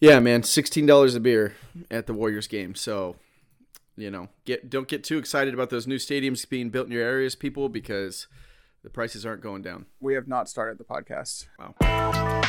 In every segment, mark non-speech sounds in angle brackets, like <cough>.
Yeah, man, sixteen dollars a beer at the Warriors game. So, you know, get don't get too excited about those new stadiums being built in your areas, people, because the prices aren't going down. We have not started the podcast. Wow.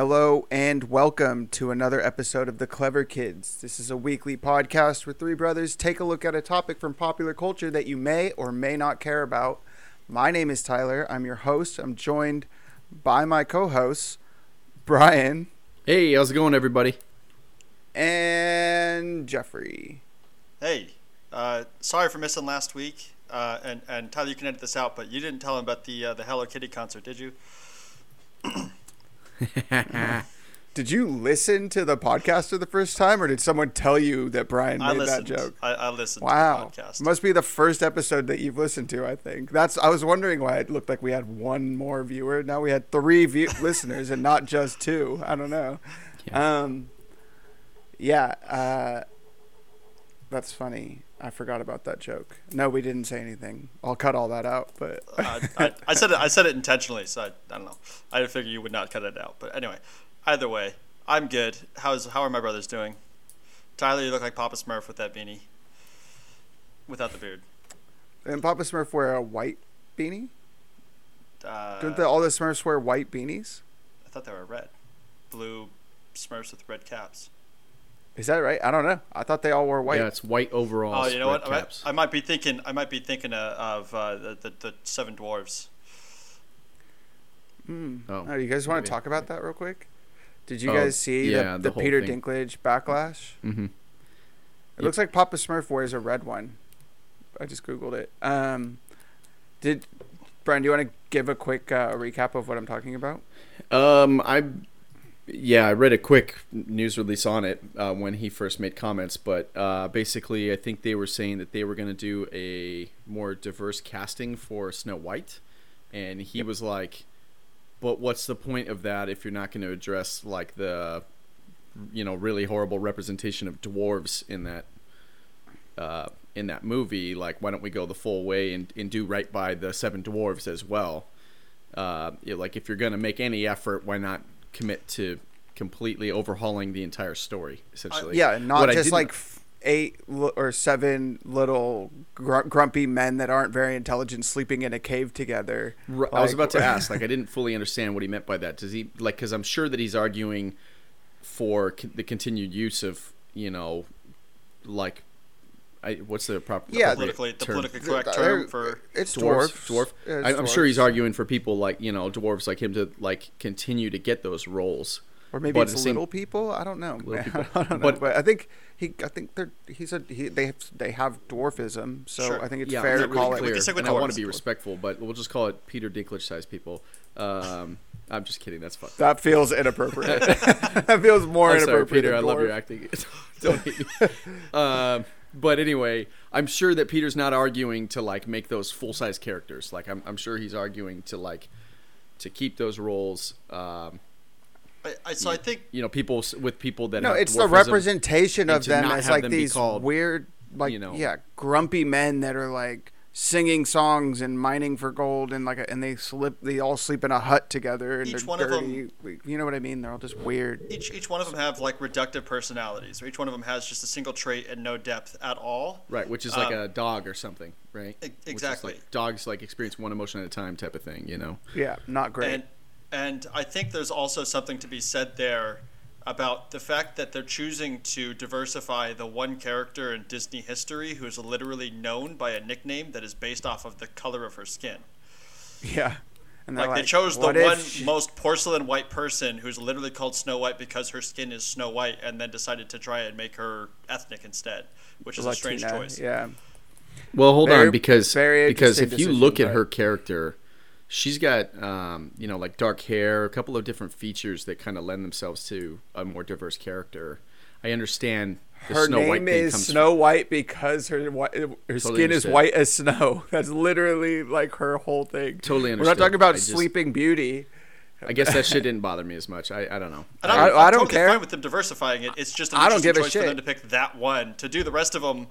Hello and welcome to another episode of The Clever Kids. This is a weekly podcast where three brothers take a look at a topic from popular culture that you may or may not care about. My name is Tyler. I'm your host. I'm joined by my co hosts, Brian Hey, how's it going, everybody? and Jeffrey. Hey, uh, sorry for missing last week. Uh, and and Tyler, you can edit this out, but you didn't tell him about the uh, the Hello Kitty concert, did you? <clears throat> <laughs> Did you listen to the podcast for the first time, or did someone tell you that Brian I made that joke? I, I listened Wow, to the podcast. must be the first episode that you've listened to. I think that's. I was wondering why it looked like we had one more viewer. Now we had three view- <laughs> listeners and not just two. I don't know. Um, yeah, uh, that's funny. I forgot about that joke. No, we didn't say anything. I'll cut all that out. But <laughs> uh, I, I said it. I said it intentionally, so I, I don't know. I figure you would not cut it out. But anyway, either way, I'm good. How's how are my brothers doing? Tyler, you look like Papa Smurf with that beanie, without the beard. and Papa Smurf wear a white beanie. Uh, Don't the, all the Smurfs wear white beanies? I thought they were red, blue Smurfs with red caps. Is that right? I don't know. I thought they all wore white. Yeah, it's white overalls. Oh, you know what? I might, Caps. I might be thinking. I might be thinking uh, of uh, the, the the Seven Dwarves. Mm. Oh, Oh, do you guys want maybe. to talk about that real quick? Did you Oh, guys see yeah, the, the the, Peter thing. Dinklage backlash? mm-hmm. It Yep. looks like Papa Smurf wears a red one. I just googled it. Um, did Brian? Do you want to give a quick uh, recap of what I'm talking about? Um, I, yeah, I read a quick news release on it uh, when he first made comments, but uh, basically, I think they were saying that they were going to do a more diverse casting for Snow White, and he was like, "But what's the point of that if you're not going to address like the, you know, really horrible representation of dwarves in that." Uh, in that movie, like, why don't we go the full way and, and do right by the seven dwarves as well? uh, you know, like if you're going to make any effort, why not commit to completely overhauling the entire story? Essentially, Yeah, not What just like eight or seven little gr- grumpy men that aren't very intelligent sleeping in a cave together. I was about to <laughs> ask. Like, I didn't fully understand what he meant by that. Does he like? Because I'm sure that he's arguing for c- the continued use of you know, like, I, what's the proper Yeah, appropriate Politically, the politically correct Uh, term for it's dwarf. dwarf. Dwarf. It's I, I'm sure he's arguing for people like you know dwarves like him to like continue to get those roles. Or maybe but it's at the same- little people. I don't know. Little. <laughs> I don't know. But- But, I think he. I think they're. He said he. They have. They have dwarfism. So Sure. I think it's yeah, fair to not call really it. clear, can stick with and I want to be respectful, but we'll just call it Peter Dinklage sized people. Um, I'm just kidding. That's fun. That feels inappropriate. <laughs> that feels more I'm sorry, inappropriate. Peter. I than love your acting. <laughs> Don't hate me. Um, but anyway, I'm sure that Peter's not arguing to like make those full size characters. Like I'm, I'm sure he's arguing to like to keep those roles. Um, I, I, so I think you know, people with people that No, have it's the representation of them not as like these called, weird, like you know- yeah, grumpy men that are like singing songs and mining for gold and like a, and they slip they all sleep in a hut together and Each they're one of them You know what I mean? They're all just weird. each each one of them have like reductive personalities, or each one of them has just a single trait and no depth at all. Right, which is like Um, a dog or something, right? Which is exactly. like dogs like experience one emotion at a time type of thing, you know. Yeah, not great. And and I think there's also something to be said there about the fact that they're choosing to diversify the one character in Disney history who is literally known by a nickname that is based off of the color of her skin. yeah. And they're Like, they chose the one she-" most porcelain white person who's literally called Snow White because her skin is Snow White, and then decided to try and make her ethnic instead, which is a strange choice. Yeah. Well, hold Very- on, because because if interesting you look decision, at her character, she's got um, you know like dark hair, a couple of different features that kind of lend themselves to a more diverse character. I understand the Her Snow name thing is comes Snow White because her whi- her skin is white as snow. <laughs> That's literally like her whole thing. Totally We're not talking about just- Sleeping Beauty. I guess that shit didn't bother me as much. I, I don't know. And I- I'm, I I'm don't totally care. fine with them diversifying it. It's just an I don't interesting give a choice for them to pick that one. To do the rest of them,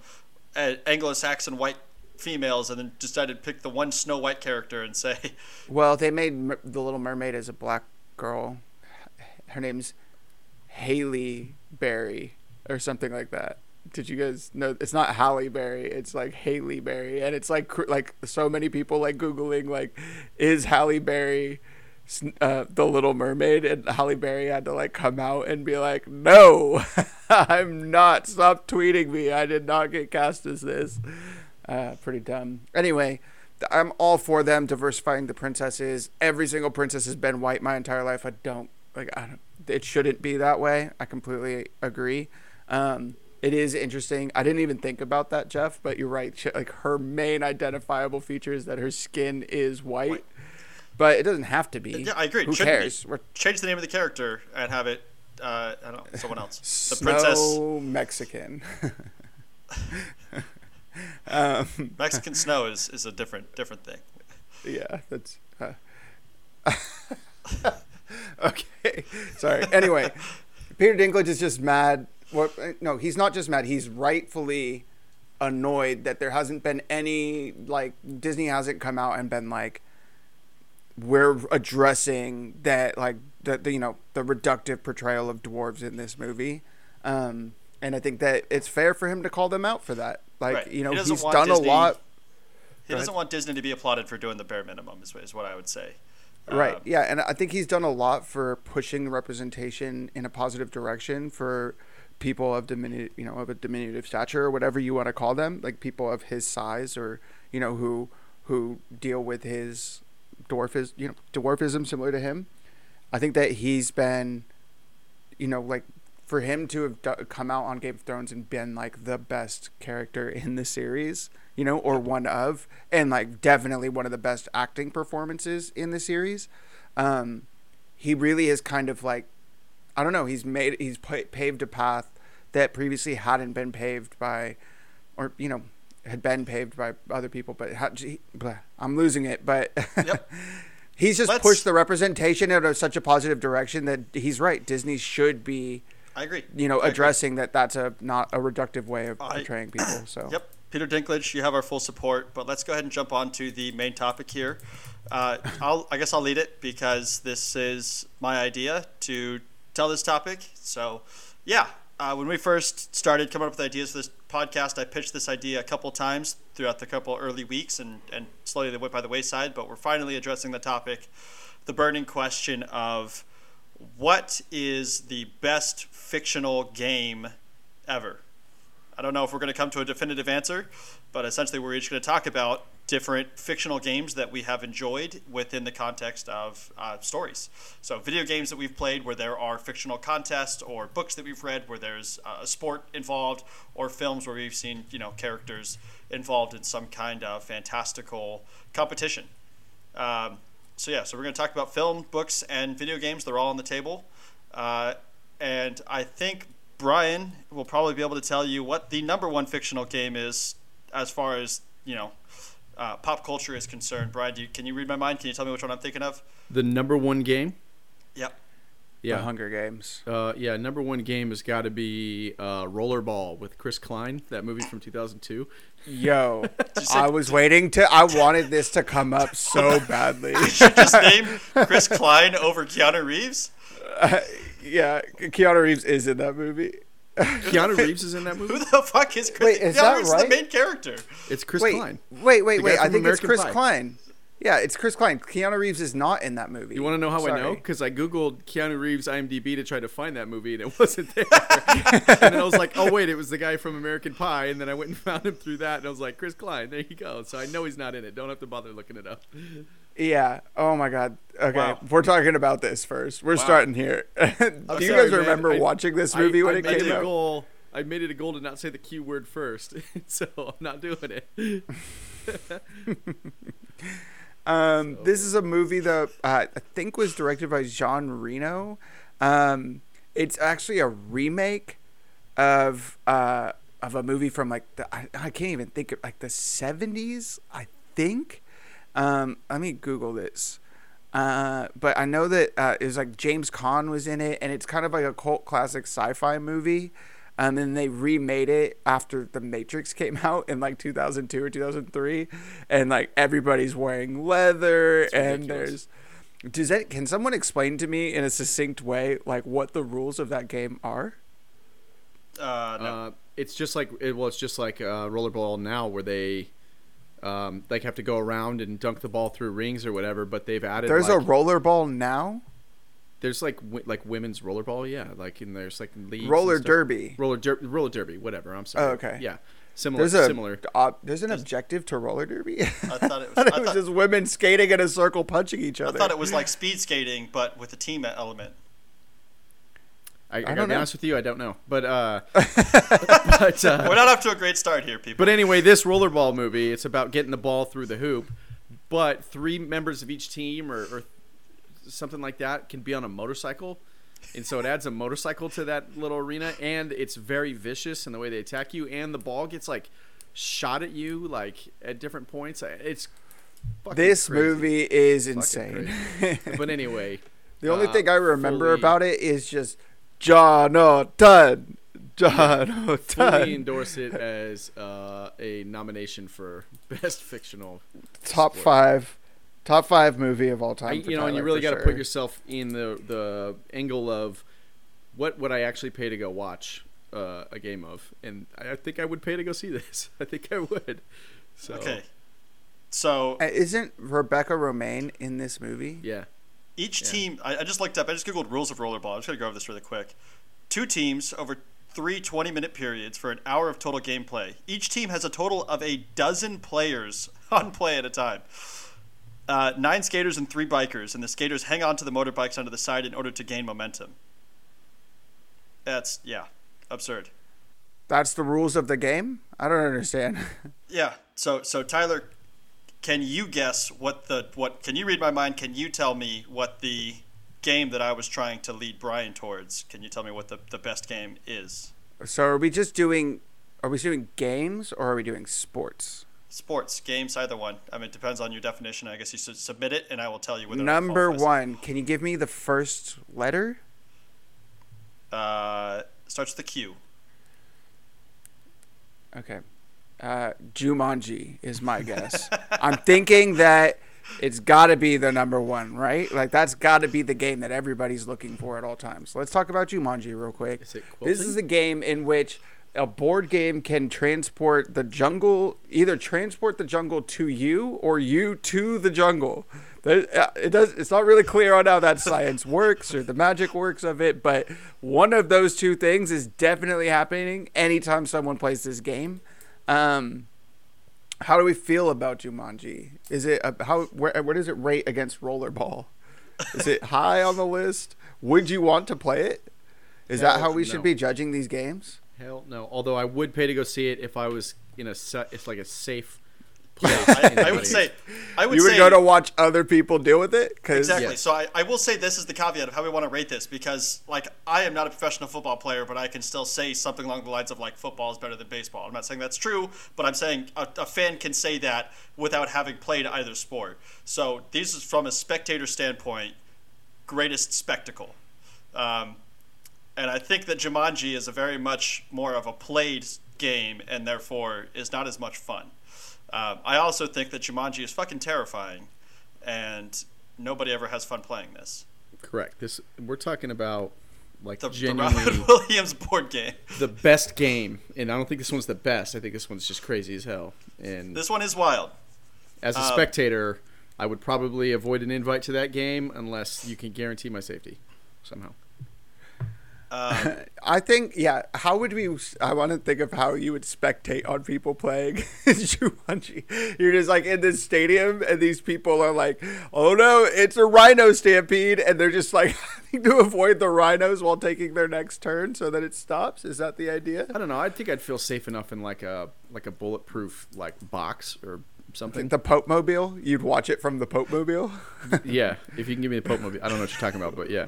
uh, Anglo-Saxon white females and then decided to pick the one Snow White character and say, Well, they made the Little Mermaid as a black girl. Her name's Haley Berry or something like that. Did you guys know? It's not Halle Berry. It's like Haley Berry, and it's like like so many people like googling like, is Halle Berry uh, the Little Mermaid? And Halle Berry had to like come out and be like, no, <laughs> I'm not. Stop tweeting me. I did not get cast as this. Uh, pretty dumb. Anyway, I'm all for them diversifying the princesses. Every single princess has been white my entire life. I don't like. I don't. It shouldn't be that way. I completely agree. Um, it is interesting. I didn't even think about that, Jeff. But you're right. She, like her main identifiable feature is that her skin is white. White. But it doesn't have to be. "Yeah, I agree. Who Shouldn't cares? We're change the name of the character and have it, uh, I don't know, someone else. <laughs> The Snow princess Mexican. <laughs> um, Mexican snow is, is a different different thing. yeah, that's. Uh, <laughs> okay, sorry. Anyway, Peter Dinklage is just mad. What? No, he's not just mad. He's rightfully annoyed that there hasn't been any like Disney hasn't come out and been like we're addressing that like the, the you know the reductive portrayal of dwarves in this movie. Um, and I think that it's fair for him to call them out for that. Like Right. you know He doesn't he's want done Disney- a lot. He doesn't want Disney to be applauded for doing the bare minimum, is, is what I would say. Right. Um, Yeah, and I think he's done a lot for pushing representation in a positive direction for people of diminutive, you know, of a diminutive stature or whatever you want to call them, like people of his size or you know who who deal with his dwarfism, you know, dwarfism similar to him. I think that he's been, you know, like for him to have come out on Game of Thrones and been like the best character <laughs> in the series, you know, or one of, and like definitely one of the best acting performances in the series. Um, he really is kind of like, I don't know, he's made, he's pa- paved a path that previously hadn't been paved by, or, you know, had been paved by other people, but he, blah, I'm losing it, but Yep. <laughs> he's just Let's- pushed the representation in such a positive direction that he's right. Disney should be, I agree. you know, I agree. addressing that that's a not a reductive way of I- portraying people. So Yep. Peter Dinklage, you have our full support, but let's go ahead and jump on to the main topic here. Uh, I'll, I guess I'll lead it because this is my idea to tell this topic. So, yeah, uh, when we first started coming up with ideas for this podcast, I pitched this idea a couple times throughout the couple early weeks, and, and slowly they went by the wayside. But we're finally addressing the topic, the burning question of what is the best fictional game ever? I don't know if we're going to come to a definitive answer, but essentially we're each going to talk about different fictional games that we have enjoyed within the context of uh, stories. So, video games that we've played where there are fictional contests, or books that we've read where there's uh, a sport involved, or films where we've seen you know characters involved in some kind of fantastical competition. Um, so yeah, so we're going to talk about film, books, and video games. They're all on the table, uh, and I think Brian will probably be able to tell you what the number one fictional game is, as far as you know, uh, pop culture is concerned. Brian, do you, can you read my mind? Can you tell me which one I'm thinking of? The number one game. Yep. The Yeah. Hunger Games. Uh, yeah, number one game has got to be uh, Rollerball with Chris Klein, that movie from 2002. Yo, <laughs> you I was waiting to. I wanted this to come up so badly. You <laughs> should just name <laughs> Chris Klein over Keanu Reeves. yeah, Keanu Reeves is in that movie. Keanu Reeves is in that movie. Who the fuck is Chris? Wait, is Keanu that Reeves right? is the main character. It's Chris wait, Klein. wait, wait, wait. I from think it's Chris Pie. Klein. Yeah, it's Chris Klein. Keanu Reeves is not in that movie. You want to know how I know? Because I googled Keanu Reeves IMDb to try to find that movie, and it <laughs> wasn't there. and then I was like, "Oh wait, it was the guy from American Pie." And then I went and <laughs> found him through that, and I was like, "Chris Klein, there you go." So I know he's not in it. Don't have to bother looking it up. Yeah. Oh my God. Okay, Wow. we're talking about this first. We're Wow. starting here. <laughs> Do you sorry, guys remember I- watching this I- movie when I it made came it a out? goal. I made it a goal to not say the Q word first, so I'm not doing it. Um, this is a movie that uh, I think was directed by John Reno. Um, it's actually a remake of uh, of a movie from like the I, I can't even think of like the seventies. I think. Um, let me Google this. Uh, but I know that uh, it was like James Caan was in it, and it's kind of like a cult classic sci-fi movie. Um, then they remade it after The Matrix came <laughs> out in like 2002 or 2003, and like everybody's wearing leather, and ridiculous. there's. Does that? Can someone explain to me in a succinct way, like what the rules of that game are? Uh, no. Uh, it's just like it, well, it's just like uh, rollerball now, where they um, like have to go around and dunk the ball through rings or whatever. But they've added There's a rollerball now. There's like wi- like women's rollerball, yeah, like in there's like leagues and Roller stuff. derby. roller der- roller derby, whatever. I'm sorry. Oh, okay. Yeah, similar, There's a similar. Uh, there's an objective to roller derby. I <laughs> thought it was. I thought it was thought, just women skating in a circle, punching each other. I thought it was like speed skating, but with a team element. I, I, don't gotta be know. honest with you, I don't know, but uh, <laughs> but uh, We're not off to a great start here, people. But anyway, this rollerball movie, it's about getting the ball through the hoop, but three members of each team or, or something like that can be on a motorcycle. And so it adds a motorcycle to that little arena, and it's very vicious in the way they attack you, and the ball gets like shot at you like at different points. It's this crazy. movie is Fucking insane. <laughs> But anyway, the only uh, thing I remember fully- about it is just Jonathan, Jonathan. fully endorse it as uh, a nomination for <laughs> best fictional top sport. five, top five movie of all time. I, you know, and you really got to sure. put yourself in the the angle of what would I actually pay to go watch uh, a game of, and I I think I would pay to go see <laughs> this. I think I would. So Okay. So Uh, Isn't Rebecca Romijn in this movie? yeah, each Yeah. team, I, I just looked up, I just googled rules of rollerball. I'm just going to go over this really quick. Two teams over three 20 minute periods for an hour of total gameplay. Each team has a total of a dozen players <laughs> on play at a time. Uh, nine skaters and three bikers, and the skaters hang on to the motorbikes onto the side in order to gain momentum. That's, yeah, absurd. That's the rules of the game. I don't understand. <laughs> Yeah. So so Tyler, can you guess what the what? Can you read my mind? Can you tell me what the game that I was trying to lead Brian towards? Can you tell me what the, the best game is? so are we just doing? Are we doing games or are we doing sports? Sports, games, either one. I mean, it depends on your definition. I guess you should submit it, and I will tell you whether. or not it Number one. Can you give me the first letter? Uh, starts with the Q. Okay. Uh, Jumanji is my guess. I'm thinking that it's got to be the number one, right? Like that's got to be the game that everybody's looking for at all times. Let's talk about Jumanji real quick. Is it This is a game in which a board game can transport the jungle, either transport the jungle to you or you to the jungle. Uh, It does. It's not really clear on how that science <laughs> works or the magic works of it, but one of those two things is definitely happening anytime someone plays this game. Um, how do we feel about Jumanji? Is it a, how where where does it rate against Rollerball? Is it high on the list? Would you want to play it? Is that how we no. should be judging these games? Hell no. Although I would pay to go see it if I was in a sa- it's like a safe place. I, I would say, I would you would say go to watch other people deal with it? 'Cause- Exactly. Yes. So I, I will say this is the caveat of how we want to rate this because like I am not a professional football player, but I can still say something along the lines of like football is better than baseball. I'm not saying that's true, but I'm saying a, a fan can say that without having played either sport. So this is from a spectator standpoint, greatest spectacle. Um, and I think that Jumanji is a very much more of a played game and therefore is not as much fun. Um, I also think that Jumanji is fucking terrifying, and nobody ever has fun playing this. correct. This we're talking about like The, the genuinely <laughs> Williams board game. the best game, and I don't think this one's the best. I think this one's just crazy as hell. And This one is wild. as a um, spectator, I would probably avoid an invite to that game unless you can guarantee my safety somehow. Um, <laughs> I think, yeah. How would we? I want to think of how you would spectate on people playing <laughs> Jumanji. You're just like in this stadium, and these people are like, "Oh no, it's a rhino stampede," and they're just like <laughs> having to avoid the rhinos while taking their next turn so that it stops. Is that the idea? I don't know. I think I'd feel safe enough in like a like a bulletproof like box or something. The Pope Mobile. You'd watch it from the Pope Mobile. yeah, if you can give me the Pope movie, I don't know what you're talking about, but yeah.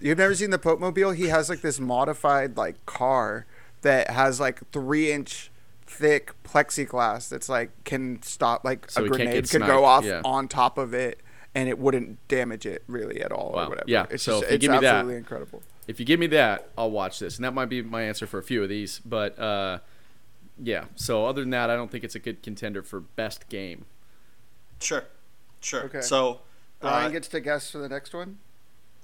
You've never seen the Pope Mobile? He has like this modified like car that has like three inch thick plexiglass that's like can stop like So a grenade get could go off yeah. on top of it and it wouldn't damage it really at all Wow. or whatever. Yeah, It's so just, if you it's give me that- absolutely incredible. If you give me that, I'll watch this, and that might be my answer for a few of these. But uh, yeah. So other than that, I don't think it's a good contender for best game. Sure, sure. Okay. So, Brian uh, gets to guess for the next one.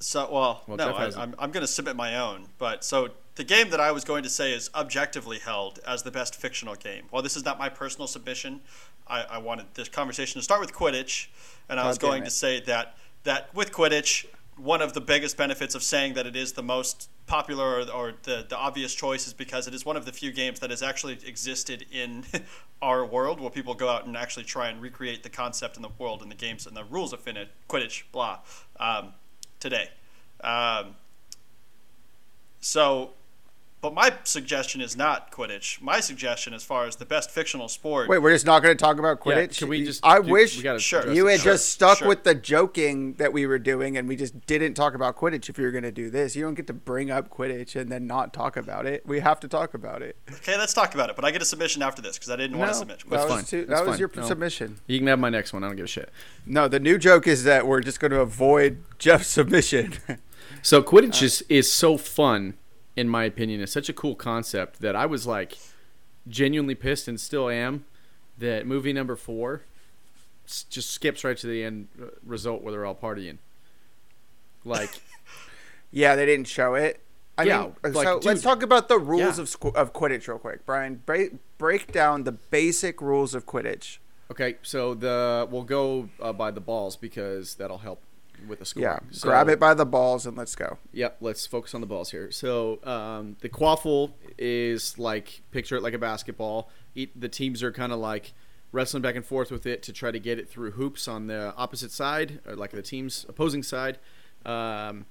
So well, Well, no, I, it. I'm I'm going to submit my own. But so the game that I was going to say is objectively held as the best fictional game. While this is not my personal submission, I, I wanted this conversation to start with Quidditch, and I God was going it. to say that that with Quidditch, one of the biggest benefits of saying that it is the most popular or, or the, the obvious choice is because it is one of the few games that has actually existed in <laughs> our world where people go out and actually try and recreate the concept and the world and the games and the rules of Quidditch, blah, um, today. Um, so, but my suggestion is not Quidditch. My suggestion, as far as the best fictional sport, Wait, we're just not going to talk about Yeah, Quidditch. can we just? I do- wish we Sure. you had Sure, just stuck sure. with the joking that we were doing, and we just didn't talk about Quidditch. If you were going to do this, you don't get to bring up Quidditch and then not talk about it. We have to talk about it. okay, let's talk about it. But I get a submission after this because I didn't want to submit. that That's was fine. too- that was fine. your No. submission. You can have my next one. I don't give a shit. No, the new joke is that we're just going to avoid Jeff's <laughs> submission. So Uh, Quidditch is, is so fun, in my opinion. is such a cool concept that I was like genuinely pissed and still am that movie number four s- just skips right to the end uh, result where they're all partying. Like, <laughs> yeah, they didn't show it. I Yeah, mean, like, so let's talk about the rules Yeah. of squ- of Quidditch real quick, Brian. Break break down the basic rules of Quidditch. okay, so the we'll go uh, by the balls because that'll help with the scoring. Yeah, So- grab it by the balls and let's go. Yep, let's focus on the balls here. So um, the quaffle is like picture it like a basketball. Eat, the teams are kind of like wrestling back and forth with it to try to get it through hoops on the opposite side, or like the team's opposing side. Um,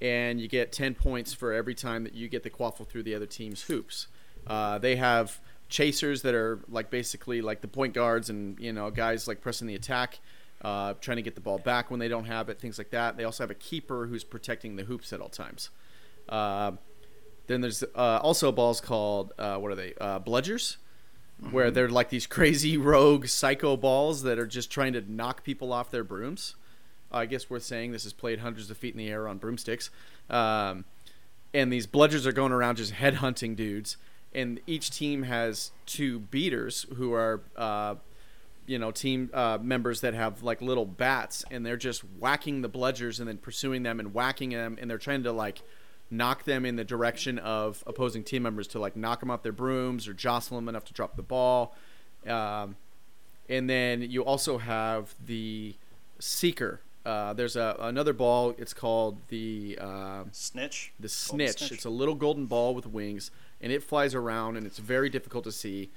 and you get 10 points for every time that you get the quaffle through the other team's hoops. Uh, they have chasers that are like basically like the point guards and you know guys like pressing the attack uh, trying to get the ball back when they don't have it, things like that. They also have a keeper who's protecting the hoops at all times. Uh, then there's uh, also balls called uh, what are they? Uh, bludgers, where they're like these crazy <laughs> rogue psycho balls that are just trying to knock people off their brooms. I guess worth saying this is played hundreds of feet in the air on broomsticks, um, and these bludgers are going around just headhunting dudes. And each team has two beaters who are uh, you know team uh, members that have like little bats and they're just whacking the bludgers and then pursuing them and whacking them and they're trying to like knock them in the direction of opposing team members to like knock them off their brooms or jostle them enough to drop the ball um, and then you also have the seeker uh, there's a, another ball it's called the uh, Snitch. the snitch. snitch. It's a little golden ball with wings, and it flies around, and it's very difficult to see.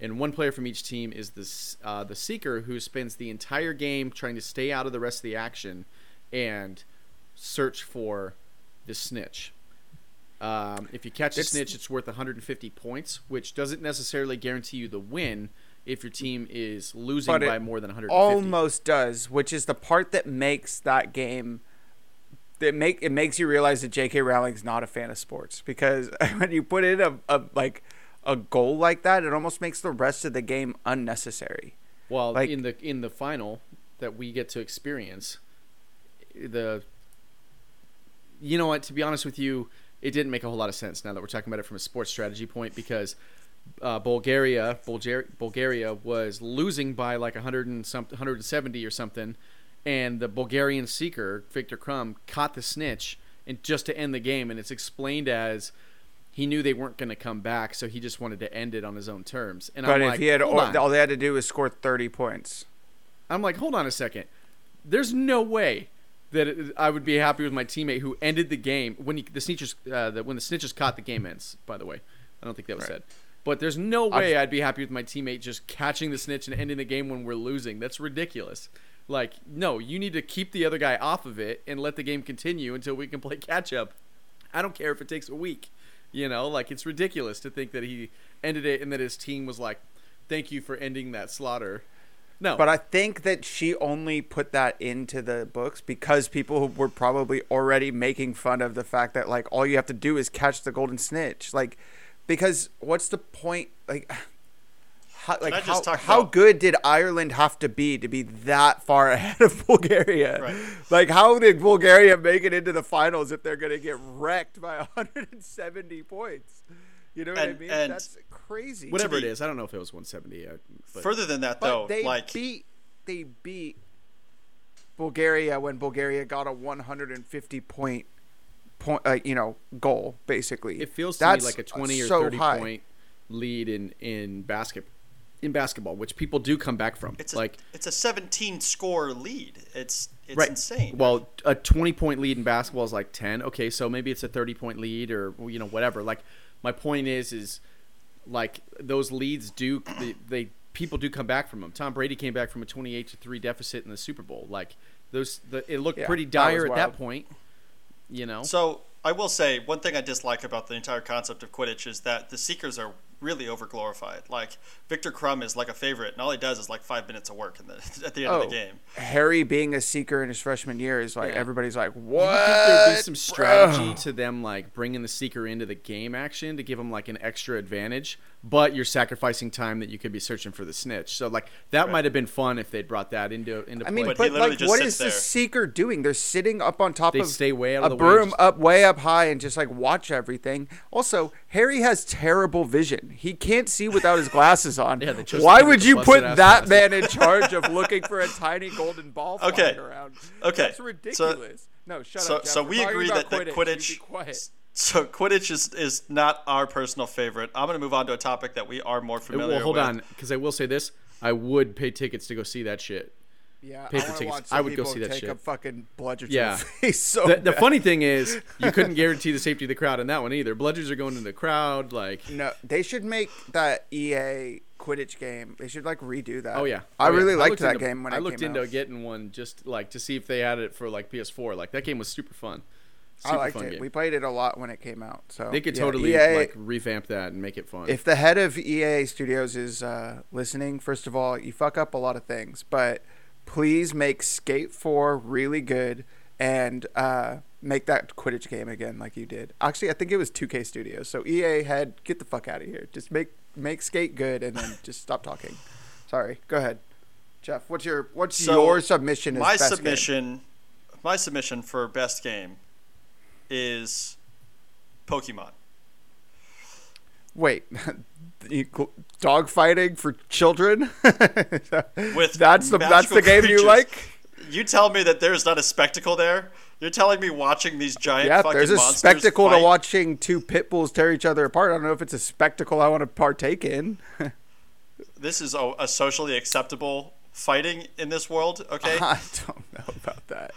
And one player from each team is this uh, the seeker, who spends the entire game trying to stay out of the rest of the action and search for the snitch. Um, if you catch the It's- snitch, it's worth 150 points, which doesn't necessarily guarantee you the win if your team is losing by more than 150. Almost does, which is the part that makes that game. That make it makes you realize that J.K. Rowling's not a fan of sports because <laughs> when you put in a, a like a goal like that, it almost makes the rest of the game unnecessary. Well, Like- in the in the final that we get to experience, the you know what? To be honest with you, it didn't make a whole lot of sense. Now that we're talking about it from a sports strategy point, because uh, Bulgaria, Bulgaria, Bulgaria was losing by like 100 and some, 170 or something, and the Bulgarian seeker Victor Krum caught the snitch, and just to end the game, and it's explained as. He knew they weren't going to come back, so he just wanted to end it on his own terms. And But I'm if like, he had all, all they had to do was score thirty points. I'm like, hold on a second. There's no way that it, I would be happy with my teammate who ended the game when he, the snitchers uh, the, when the snitchers caught the game ends. By the way, I don't think that was Right. said. But there's no way I'd be happy with my teammate just catching the snitch and ending the game when we're losing. That's ridiculous. Like, no, you need to keep the other guy off of it and let the game continue until we can play catch up. I don't care if it takes a week. You know, like it's ridiculous to think that he ended it and that his team was like, "Thank you for ending that slaughter." No, But I think that she only put that into the books because people were probably already making fun of the fact that like all you have to do is catch the golden snitch. Like because what's the point like how, like how, just talk how about- good did Ireland have to be to be that far <laughs> ahead of Bulgaria? Right. Like how did Bulgaria make it into the finals if they're going to get wrecked by <laughs> 170 points? You know what I mean? and- That's crazy. Whatever be- it is, I don't know if it was 170. uh, But Further than that, But though, they like beat they beat Bulgaria when Bulgaria got a 150 point point uh, you know goal basically. it feels to That's me like a 20 or so 30 high. point lead in in basket in basketball, which people do come back from. it's a, like it's a 17 score lead. It's it's right. insane. Well, a 20 point lead in basketball is like 10. Okay, so maybe it's a 30 point lead or you know whatever. Like my point is is like those leads do they, they people do come back from them. Tom Brady came back from a 28 to 3 deficit in the Super Bowl. Like those the, it looked Yeah, pretty that dire at that point, you know. So I will say one thing I dislike about the entire concept of Quidditch is that the Seekers are really overglorified. Like Victor Krum is like a favorite, and all he does is like five minutes of work in the, <laughs> at the end Oh, of the oh, game. Harry being a seeker in his freshman year is like Yeah. everybody's like, what? would think there'd be some bro?" strategy to them, like bringing the seeker into the game action to give them like an extra advantage, but you're sacrificing time that you could be searching for the snitch. So like that Right. might have been fun if they'd brought that into into I play. mean, But but, like, what is what sits is the seeker doing? They're sitting up on top They of stay way out a of the way, broom, just- up way up high, and just like watch everything. Also, Harry has terrible vision. He can't see without his glasses on. Yeah, they chose Why would you put that glasses. man in charge of looking for a tiny golden ball <laughs> flying Okay. around? Okay. that's So- ridiculous. no, shut So up. Jeff. so We're we talking agree that, that Quidditch. You Quidditch. be quiet. So Quidditch is, is not our personal favorite. I'm going to move on to a topic that we are more familiar well, hold with. on, because I will say this: I would pay tickets to go see that shit. Yeah, Pay I for tickets. I would go see that take shit. a fucking bludger to Yeah. <laughs> So The, the funny thing is, you couldn't <laughs> guarantee the safety of the crowd in that one either. Bludgers are going in the crowd, like No, they should make that EA Quidditch game. They should like redo that. Oh yeah, I Oh, yeah. really liked looked that into- game when I looked into out. getting one just like to see if they had it for like PS4. Like that game was super fun. Super I liked fun it. game. We played it a lot when it came out. So they could yeah, totally EA like revamp that and make it fun. if the head of EA Studios is uh, listening, first of all, you fuck up a lot of things, but please make Skate 4 really good and uh, make that Quidditch game again like you did. Actually, I think it was 2K Studios. So EA had get the fuck out of here. Just make make Skate good and then just stop talking. Sorry. Go ahead. Jeff, what's your what's So, your submission my best game? submission, my submission for best game is Pokemon. Wait, <laughs> dog fighting for children? <laughs> With that's the that's the game you like. You tell me that there's not a spectacle there. You're telling me watching these giant Yeah, fucking there's a monsters spectacle to watching two pit bulls tear each other apart. I don't know if it's a spectacle I want to partake in. <laughs> This is a, a socially acceptable fighting in this world. Okay, <laughs> I don't know about that.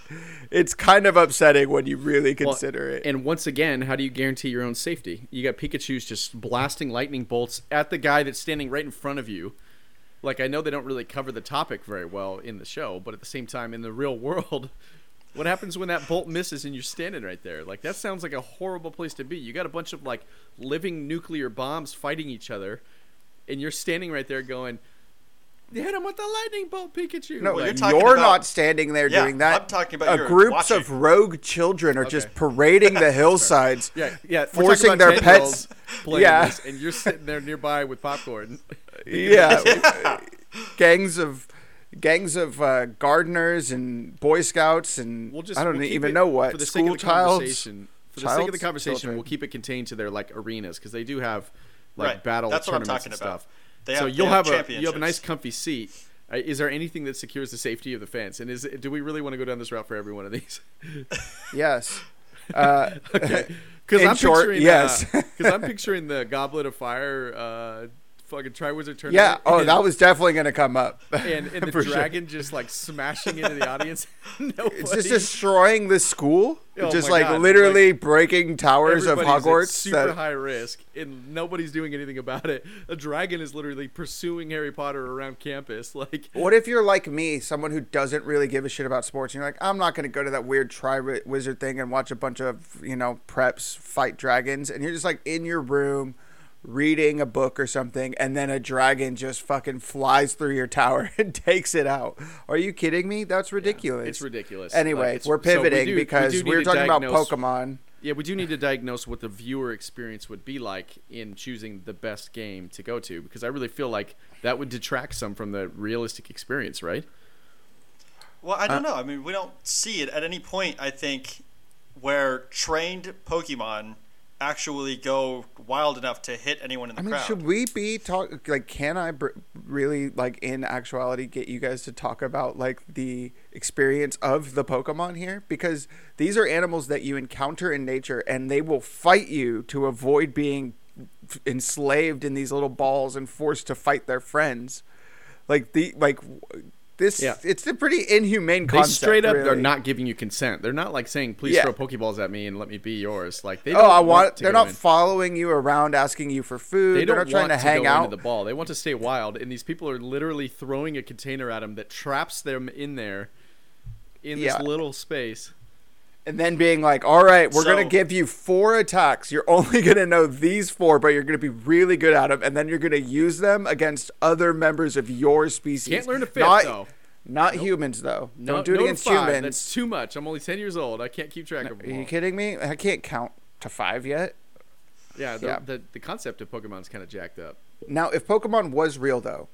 It's kind of upsetting when you really Well, consider it. And once again, how do you guarantee your own safety? You got Pikachu's just blasting lightning bolts at the guy that's standing right in front of you. Like I know they don't really cover the topic very well in the show, but at the same time, in the real world, <laughs> what happens when that bolt misses and you're standing right there? Like that sounds like a horrible place to be. You got a bunch of like living nuclear bombs fighting each other, and you're standing right there going, "They hit him with the lightning bolt, Pikachu." no, Well, you're, you're talking not standing there Yeah, doing that. I'm talking about Uh, you're groups of rogue children are just parading the <laughs> hillsides. Yeah, yeah. Forcing their pets- yeah. this, and you're sitting there nearby with popcorn. <laughs> <laughs> yeah, gangs of gangs of uh, gardeners and boy scouts and We'll just I don't we'll even it- know what for the sake school of the childs. conversation. For the sake of the conversation, children. we'll keep it contained to their like arenas because they do have like Right. battle That's what I'm tournaments talking and about. stuff. They so have- they you'll have have, a you have a nice comfy seat. Uh, is there anything that secures the safety of the fence? And is do we really want to go down this route for every one of these? <laughs> Yes. Uh, <laughs> okay, <laughs> because In I'm short, picturing yes. because I'm picturing the Goblet of Fire. Fucking Triwizard Tournament. yeah. Oh, and- that was definitely going to come up. <laughs> and, and <laughs> the For sure. dragon just like smashing into the audience. Nobody, <laughs> It's just destroying the school. Oh just like God, literally breaking towers of Hogwarts. super that- high risk, and nobody's doing anything about it. A dragon is literally pursuing Harry Potter around campus. Like, What if you're like me, someone who doesn't really give a shit about sports, and you're like, I'm not going to go to that weird tri wizard thing and watch a bunch of, you know, preps fight dragons, and you're just like in your room reading a book or something, and then a dragon just fucking flies through your tower <laughs> and takes it out. Are you kidding me? That's ridiculous. it's ridiculous. Anyway, Like, it's- we're so we pivoting do- because do we need were to talking about Pokemon. yeah, we do need to diagnose what the viewer experience would be like in choosing the best game to go to because I really feel like that would detract some from the realistic experience, right? Well, I don't uh, know. I mean, we don't see it at any point. I think where trained Pokemon actually go wild enough to hit anyone in the I mean, crowd. should we be talk like? Can I br- really like in actuality get you guys to talk about like the experience of the Pokemon here? Because these are animals that you encounter in nature, and they will fight you to avoid being f- enslaved in these little balls and forced to fight their friends. Like the like w- this. Yeah. It's a pretty inhumane They straight up are not giving you consent. They're not like saying, "Please Yeah. throw Pokeballs at me and let me be yours." Like they Oh, don't I want. to They're not in. following you around, asking you for food. They They're don't not trying want to hang out. into the ball. They want to stay wild, and these people are literally throwing a container at them that traps them in there, in Yeah. this little space. And then being like, "All right, we're So- gonna give you four attacks. You're <laughs> only gonna know these four, but you're gonna be really good at them, and then you're gonna use them against other members of your species. Can't learn a fifth not, though. Not humans though. No, Don't do it no to against five. humans. That's too much. I'm only ten years old. I can't keep track of Are them. you kidding me? I can't count to five yet. Yeah, the, Yeah. The, the concept of Pokemon's kind of jacked up. Now, if Pokemon was real though,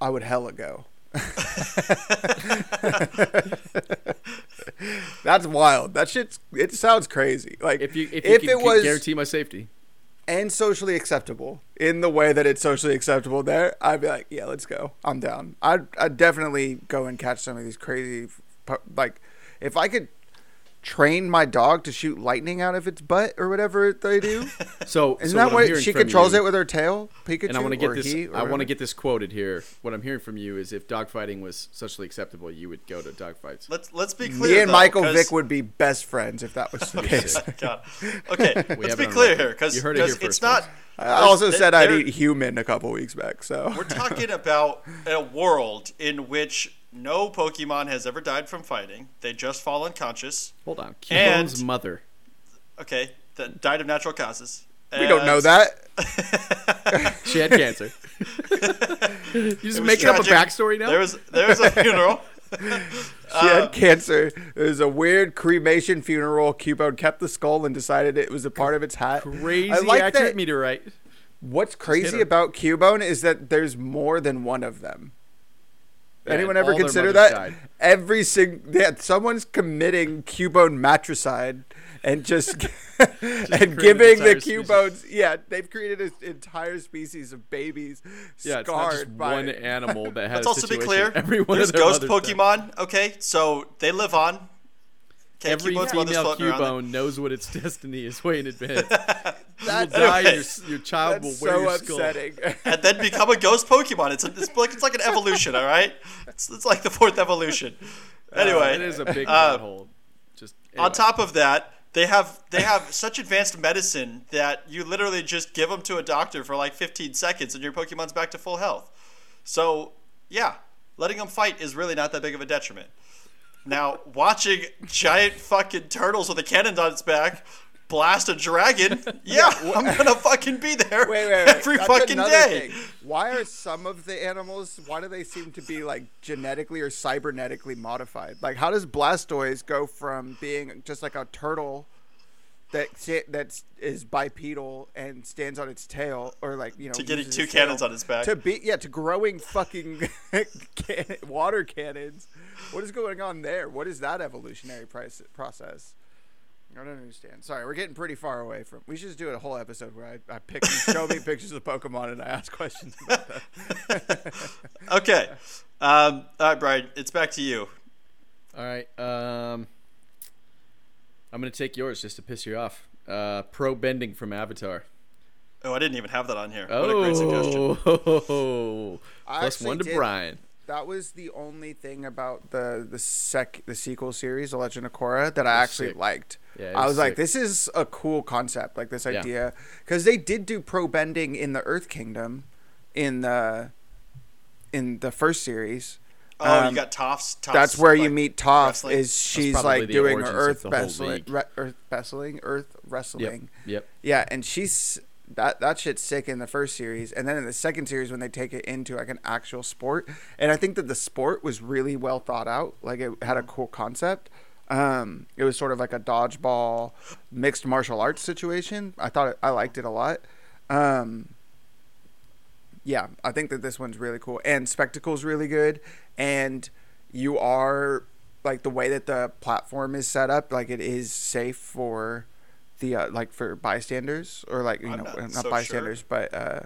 I would hella go. <laughs> That's wild. That shit's. It sounds crazy. Like If you if, you can it was guarantee my safety, and socially acceptable in the way that it's socially acceptable there, I'd be like, yeah, let's go. I'm down. I'd, I'd definitely go and catch some of these crazy, like, if I could train my dog to shoot lightning out of its butt or whatever they do. <laughs> so Isn't so that what, what she controls you- it with her tail? Pikachu And I want to get this. he, I want to get this quoted here. What I'm hearing from you is, if dogfighting was socially acceptable, you would go to dogfights. let's let's be clear. Me and though, Michael 'cause- Vick would be best friends if that was the <laughs> case. <laughs> God. Okay, We let's be clear here, because it it's first, not. folks. I also uh, said I'd eat human a couple weeks back. So We're talking about a world in which no Pokemon has ever died from fighting. They just fall unconscious. Hold on, And- Cubone's mother. Okay, that died of natural causes. we don't know that. <laughs> She had cancer. <laughs> you just was making up a backstory now. There was there was a <laughs> funeral. She Uh, had cancer. It was a weird cremation funeral. Cubone kept the skull and decided it was a part of its hat. Crazy I like accurate that- meteorite. What's crazy her. about Cubone is that there's more than one of them. Yeah, Anyone ever consider that? died. Every single yeah, someone's committing Cubone matricide and just <laughs> and giving the entire species. Cubones. Yeah, they've created an entire species of babies Yeah, it's not scarred just by one animal that <laughs> has. Let's also be clear. Every one there's ghost mothers died. Pokemon. Okay, so they live on. Okay, Every Cubone's female floating around. Cubone knows what its <laughs> destiny is way in advance. That- <laughs> you will die, and your, your child will That's wear so your skull. upsetting. <laughs> and then become a ghost Pokemon. It's, a, it's like it's like an evolution, all right. It's, it's like the fourth evolution. Anyway, it is a big uh, pothole. Just on top of that, they have they have such advanced medicine that you literally just give them to a doctor for like 15 seconds, and your Pokemon's back to full health. So yeah, letting them fight is really not that big of a detriment. Now, watching giant fucking turtles with a cannon on its back blast a dragon, <laughs> yeah, I'm gonna fucking be there Wait, wait, wait. every That's fucking day. thing. Why are some of the animals? Why do they seem to be like genetically or cybernetically modified? Like, how does Blastoise go from being just like a turtle that si- that is bipedal and stands on its tail, or like you know, To getting two cannons on its back. to be yeah to growing fucking <laughs> can- water cannons? What is going on there? What is that evolutionary price, process? I don't understand. Sorry, we're getting pretty far away from. We should just do a whole episode where I, I pick, <laughs> show me pictures of Pokemon and I ask questions about them. <laughs> Okay, um, all right, Brian, it's back to you. All right. Um, I'm gonna take yours just to piss you off. Uh, pro bending from Avatar. Oh, I didn't even have that on here. What a great suggestion. Oh, <laughs> I plus actually one to did- Brian. That was the only thing about the the sec the sequel series, The Legend of Korra, that I actually sick. liked. Yeah, it I was was like, this is a cool concept, like this idea, because they did do pro bending in the Earth Kingdom, in the in the first series. Oh, Um, you got Toph's. Toph's That's where you meet Toph. wrestling? Is she's like doing origins of earth wrestling, re- earth wrestling, earth wrestling. Yep. Yeah, and she's that that shit's sick in the first series, and then in the second series when they take it into like an actual sport, and I think that the sport was really well thought out. Like it had a cool concept. Um, it was sort of like a dodgeball mixed martial arts situation. I thought it, I liked it a lot. Um, yeah, I think that this one's really cool and spectacle's really good and you are like the way that the platform is set up like it is safe for the uh, like for bystanders or like you I'm know not not, so bystanders but uh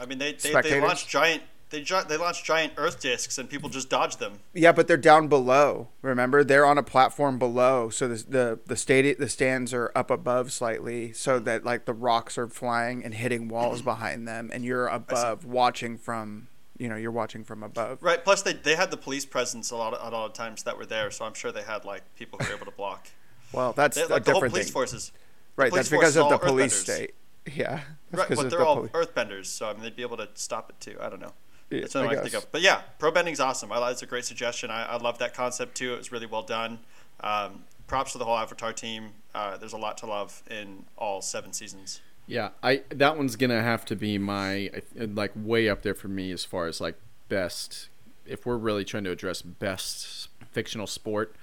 I mean, they they, they launched giant they gi- they launched giant Earth discs and people just dodged them. yeah but they're down below remember they're on a platform below so the the the state the stands are up above slightly so mm-hmm. that like the rocks are flying and hitting walls mm-hmm. behind them and you're above watching from you know you're watching from above Right. Plus, they they had the police presence a lot of, a lot of times that were there, so I'm sure they had like people who were able to block. well that's They, a like the whole police thing forces. right police that's because of the police state <laughs> yeah Right, but they're the all poli- earthbenders, so I mean they'd be able to stop it too. I don't know. Yeah, That's what I, I think of. But yeah, pro bending's awesome. I like it's a great suggestion. I, I love that concept too. It was really well done. Um, props to the whole Avatar team. Uh, there's a lot to love in all seven seasons. Yeah, I that one's gonna have to be my like way up there for me as far as like best. If we're really trying to address best fictional sport,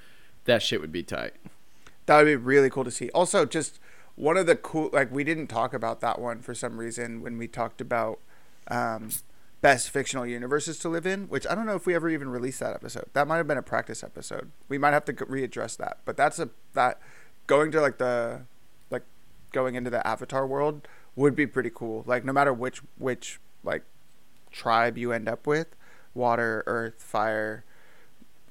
that shit would be tight. That would be really cool to see. Also, just one of the cool like we didn't talk about that one for some reason when we talked about um, best fictional universes to live in, which I don't know if we ever even released that episode. That might have been a practice episode. We might have to readdress that. But that's a that going to like the like going into the Avatar world would be pretty cool. Like no matter which which like tribe you end up with, water, earth, fire,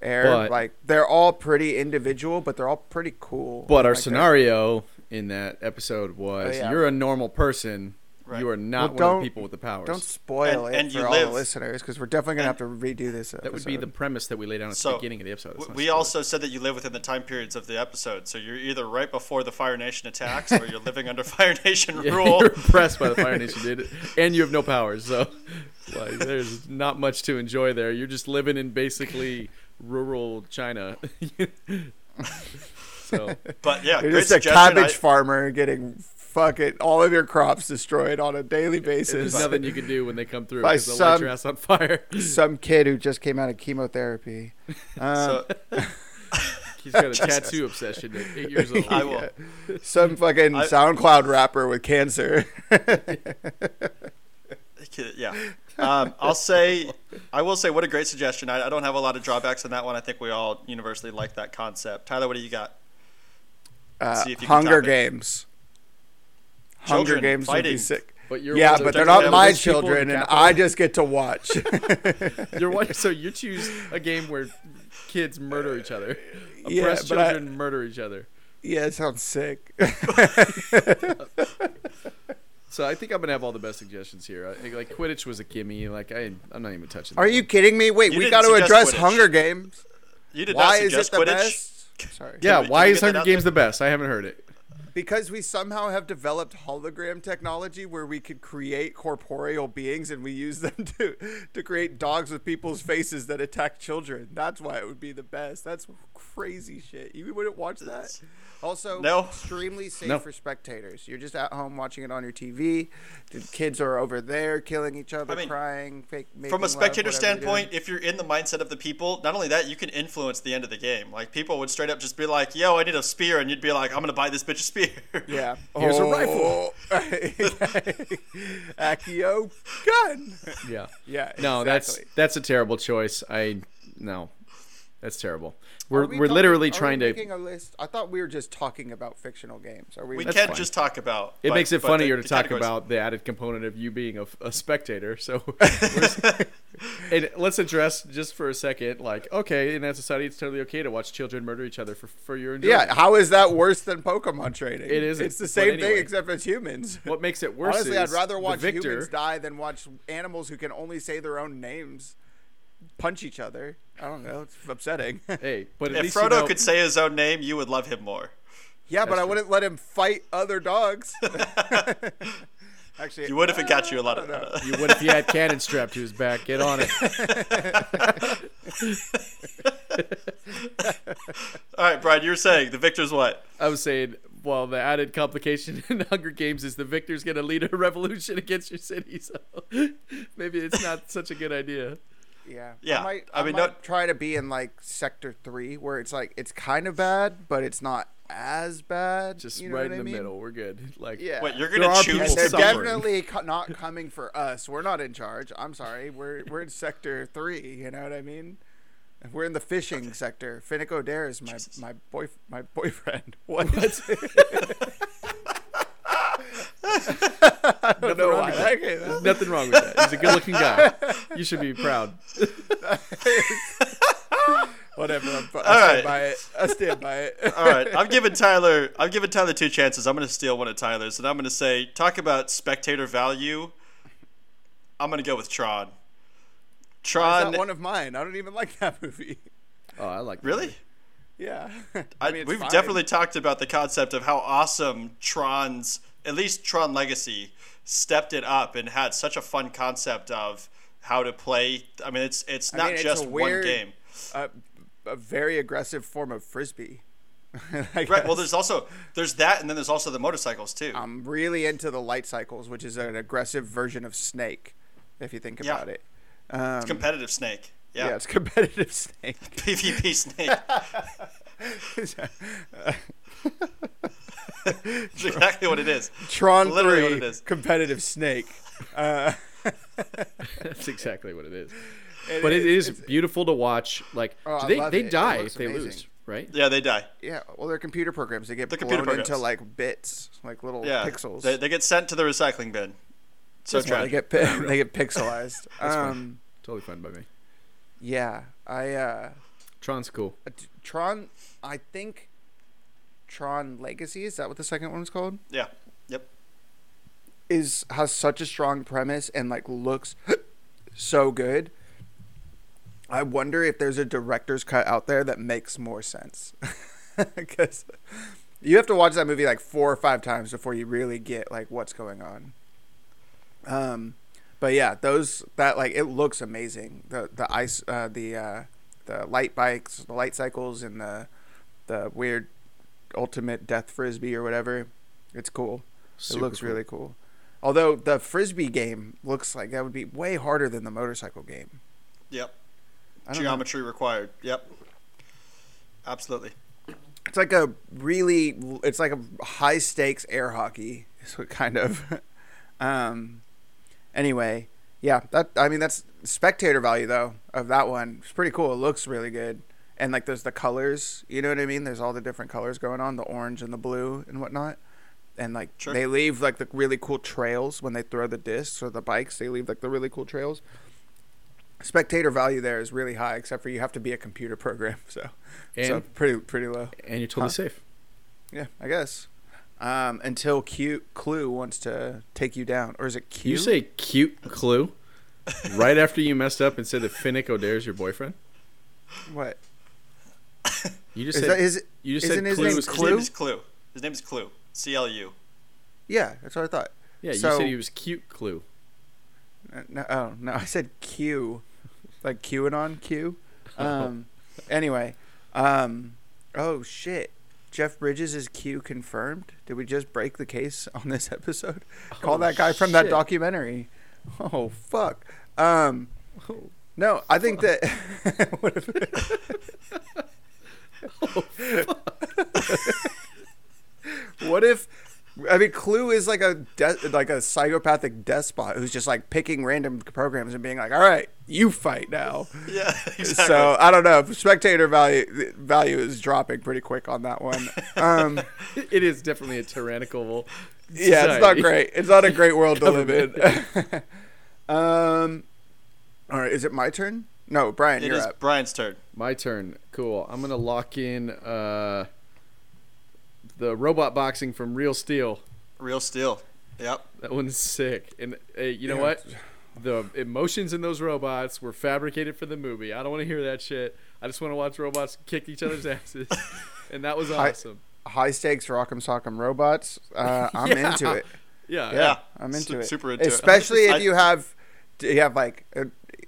air, But- like they're all pretty individual, but they're all pretty cool. But our Like, scenario in that episode was Oh, yeah. you're a normal person. Right. You are not Well, one of the people with the powers. Don't spoil And- it and for you all live- the listeners because we're definitely gonna have to redo this. that would be the premise that we laid down at So, the beginning of the episode. Let's W- not We also said that you live within the time periods of the episode, so you're either right before the Fire Nation attacks, or you're living under <laughs> Fire Nation Yeah, rule. You're impressed by the Fire Nation, dude, and you have no powers, so like, there's not much to enjoy there. You're just living in basically rural China. <laughs> so But yeah, You're great just a suggestion. cabbage I- farmer getting fucking all of your crops destroyed on a daily basis. there's nothing you can do when they come through By because they'll light some- your ass on fire. Some kid who just came out of chemotherapy. Um, <laughs> so, <laughs> He's got a <laughs> tattoo obsession at eight years old. I will. some fucking I- SoundCloud rapper with cancer. yeah. Um, I'll say, I will say, what a great suggestion. I, I don't have a lot of drawbacks on that one. I think we all universally like that concept. Tyler, what do you got? Uh, See if you can Hunger it. Games. Hunger Children Games would be sick. But you're Yeah, but they're not my children, and. I just get to watch. <laughs> You're one, so you choose <laughs> a game where kids murder each other, Yeah, oppressed I- children murder each other. yeah, it sounds sick. <laughs> So I think I'm gonna have all the best suggestions here. I like Quidditch was a gimme. Like I, I'm not even touching. Are that you one. kidding me? Wait, You we got to address Quidditch. Hunger Games. You did Why not is it the Quidditch. best? Sorry. Yeah, we- why is Hunger Games there? the best? I haven't heard it. Because we somehow have developed hologram technology where we could create corporeal beings and we use <laughs> them to to create dogs with people's faces that attack children. That's why it would be the best. That's crazy shit. You wouldn't watch that. Also, No. extremely safe No. for spectators. You're just at home watching it on your TV. The kids are over there killing each other, I mean, crying, fake. From making a love, spectator whatever you're standpoint, if you're in the mindset of the people, not only that, you can influence the end of the game. Like people would straight up just be like, "Yo, I need a spear," and you'd be like, "I'm gonna buy this bitch a spear." <laughs> Yeah. Here's a oh. rifle. <laughs> <laughs> Accio gun. Yeah. Yeah. No, that's that's a terrible choice. I no, that's terrible. We're Are we we're talking- literally are we trying to. making a list. I thought we were just talking about fictional games. Are we? we can't fine. just talk about. It but- makes it funnier the- to the talk categories. about the added component of you being a, a spectator. So, <laughs> and let's address just for a second, like, okay, in that society, it's totally okay to watch children murder each other for for your enjoyment. yeah. How is that worse than Pokemon training? It isn't, It's the same anyway. thing except it's humans. What makes it <laughs> worse Honestly, is I'd rather watch victor. humans die than watch animals who can only say their own names punch each other. I don't know. It's upsetting. <laughs> Hey, but at If least Frodo you know, could say his own name, you would love him more. yeah, but That's I true. wouldn't let him fight other dogs. <laughs> <laughs> Actually, You would if it got you a lot I don't of. you would if you had cannon strapped to his back. Get on it. All right, Brian, you were saying the victor's what? I was saying, well, the added complication in Hunger Games is the victor's going to lead a revolution against your city. So maybe it's not such a good idea. Yeah. Yeah, I might, I I mean, might no- try to be in like sector three where it's like it's kind of bad, but it's not as bad. Just you know right in I the mean? middle. We're good. <laughs> Like Yeah. Wait, you're gonna choose people they're suffering. definitely co- not coming for us. We're not in charge. I'm sorry. We're we're in sector three. You know what I mean? We're in the fishing sector. Finnick Odair is my Jesus. my boy my boyfriend. <laughs> What? <laughs> <laughs> I don't know wrong why with that that. came out. There's nothing wrong with that. He's a good-looking guy. You should be proud. <laughs> Whatever. I'm, I All stand right. by it. I stand by it. All right, <laughs> I'm giving Tyler. I'm giving Tyler two chances. I'm gonna steal one of Tyler's, and I'm gonna say, talk about spectator value. I'm gonna go with Tron. Is Tron. that one of mine? I don't even like that movie. Oh, I like really? movie. Yeah. I, mean, it's we've fine. definitely talked about the concept of how awesome Tron's, at least Tron Legacy, stepped it up and had such a fun concept of how to play. I mean, it's it's I not mean, it's a just weird- one game. a, a very aggressive form of frisbee. <laughs> I Right. Well, there's also there's that, and then there's also the motorcycles too. I'm really into the light cycles, which is an aggressive version of Snake, if you think Yeah. about it. Um, Competitive Snake. yeah. Yeah. it's <laughs> competitive Snake. PvP Snake. <laughs> <laughs> That's exactly what it is. <laughs> Tron Literally what it is. competitive Snake. <laughs> Uh, That's exactly what it is. it But it is it's- beautiful to watch. Like Oh, I they they it. It die looks if they amazing. lose, right? Yeah, they die. Yeah, well, they're computer programs. They get They're blown computer into like bits, like little Yeah. pixels. They, they get sent to the recycling bin. So That's why they get pi- they get pixelized. That's fine. um, Totally fine by me. yeah, I uh, Tron's cool. Tron. I think Tron Legacy is that what the second one was called? Yeah. Yep. Is has such a strong premise and like looks <gasps> so good. I wonder if there's a director's cut out there that makes more sense. <laughs> Because you have to watch that movie like four or five times before you really get like what's going on. Um, but yeah, those that like it looks amazing. The the ice, uh, the uh, the light bikes, the light cycles, and the the weird ultimate death frisbee or whatever. It's cool. Super it looks cool. really cool. Although the frisbee game looks like that would be way harder than the motorcycle game. Yep. I don't know. Geometry required. Yep. Absolutely. It's like a really, it's like a high stakes air hockey. <laughs> Is what kind of. <laughs> um. Anyway, yeah. That I mean that's spectator value though of that one. It's pretty cool. It looks really good. And like there's the colors. You know what I mean? There's all the different colors going on, the orange and the blue and whatnot. And like Sure. they leave like the really cool trails when they throw the discs or the bikes. They leave like the really cool trails. Spectator value there is really high, except for you have to be a computer <laughs> program. So, so And pretty pretty low. and you're totally Huh. safe. Yeah, I guess. Um, until Q Clue wants to take you down, or is it Q? You say cute clue right after you messed up and said that Finnick Odair's your boyfriend. what? You just Is said that his? you just said his clue name was His name is CLU. His name is CLU. C L U. Yeah, that's what I thought. Yeah, you So- said he was cute clue. Uh, No, oh no, I said Q, like QAnon Q. <laughs> Um, anyway, um, oh shit, Jeff Bridges is Q confirmed. Did we just break the case on this episode? <laughs> Call Oh, that guy from that documentary. Oh fuck. Um, no, I think that. <laughs> what <laughs> if? what if? I mean, CLU is like a de- like a psychopathic despot who's just like picking random programs and being like, "All right, you fight now." <laughs> Yeah, exactly. So I don't know. Spectator value value is dropping pretty quick on that one. Um, <laughs> It is definitely a tyrannical. yeah, it's not great. It's not a great world to live in. um, all right, is it my turn? No, Brian, it you're is up. Brian's turn. My turn. Cool. I'm gonna lock in uh, the robot boxing from Real Steel. Real steel. Yep. That one's sick. And hey, you know Yeah. what? The emotions in those robots were fabricated for the movie. I don't want to hear that shit. I just want to watch robots kick each other's <laughs> asses. and that was I- awesome. High stakes Rock'em Sock'em robots. Uh, I'm <laughs> Yeah. into it. yeah. Yeah, Yeah. I'm into Su- it. super into it. <laughs> Especially I- if you have you have like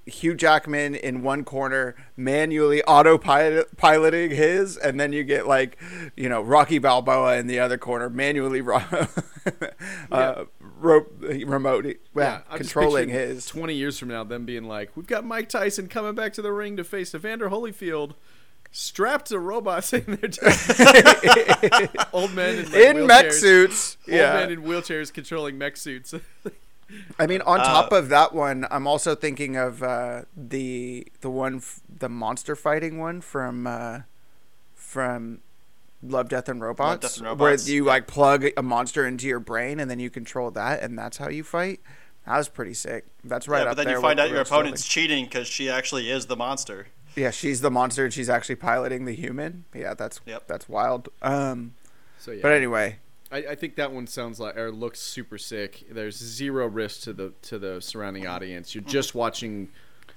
Hugh Jackman in one corner manually autopilot piloting his, and then you get like you know Rocky Balboa in the other corner manually ro- <laughs> uh, ro- remote, well, Yeah, controlling his. 20 years from now, them being like, we've got Mike Tyson coming back to the ring to face Evander Holyfield, strapped to robots, <laughs> in their <laughs> old men in, like, in mech suits. Old Yeah. men in wheelchairs controlling mech suits. I mean, on Uh, top of that one, I'm also thinking of uh, the the one, f- the monster fighting one from uh, from Love, Death, and Robots, Death, and where you like plug a monster into your brain and then you control that, and that's how you fight. That was pretty sick. That's right yeah, up but then there you find out your real story. opponent's cheating because she actually is the monster. Yeah, she's the monster and she's actually piloting the human. Yeah, that's Yep. that's wild. Um, so yeah, but anyway, I, I think that one sounds like or looks super sick. There's zero risk to the to the surrounding audience. You're mm-hmm. just watching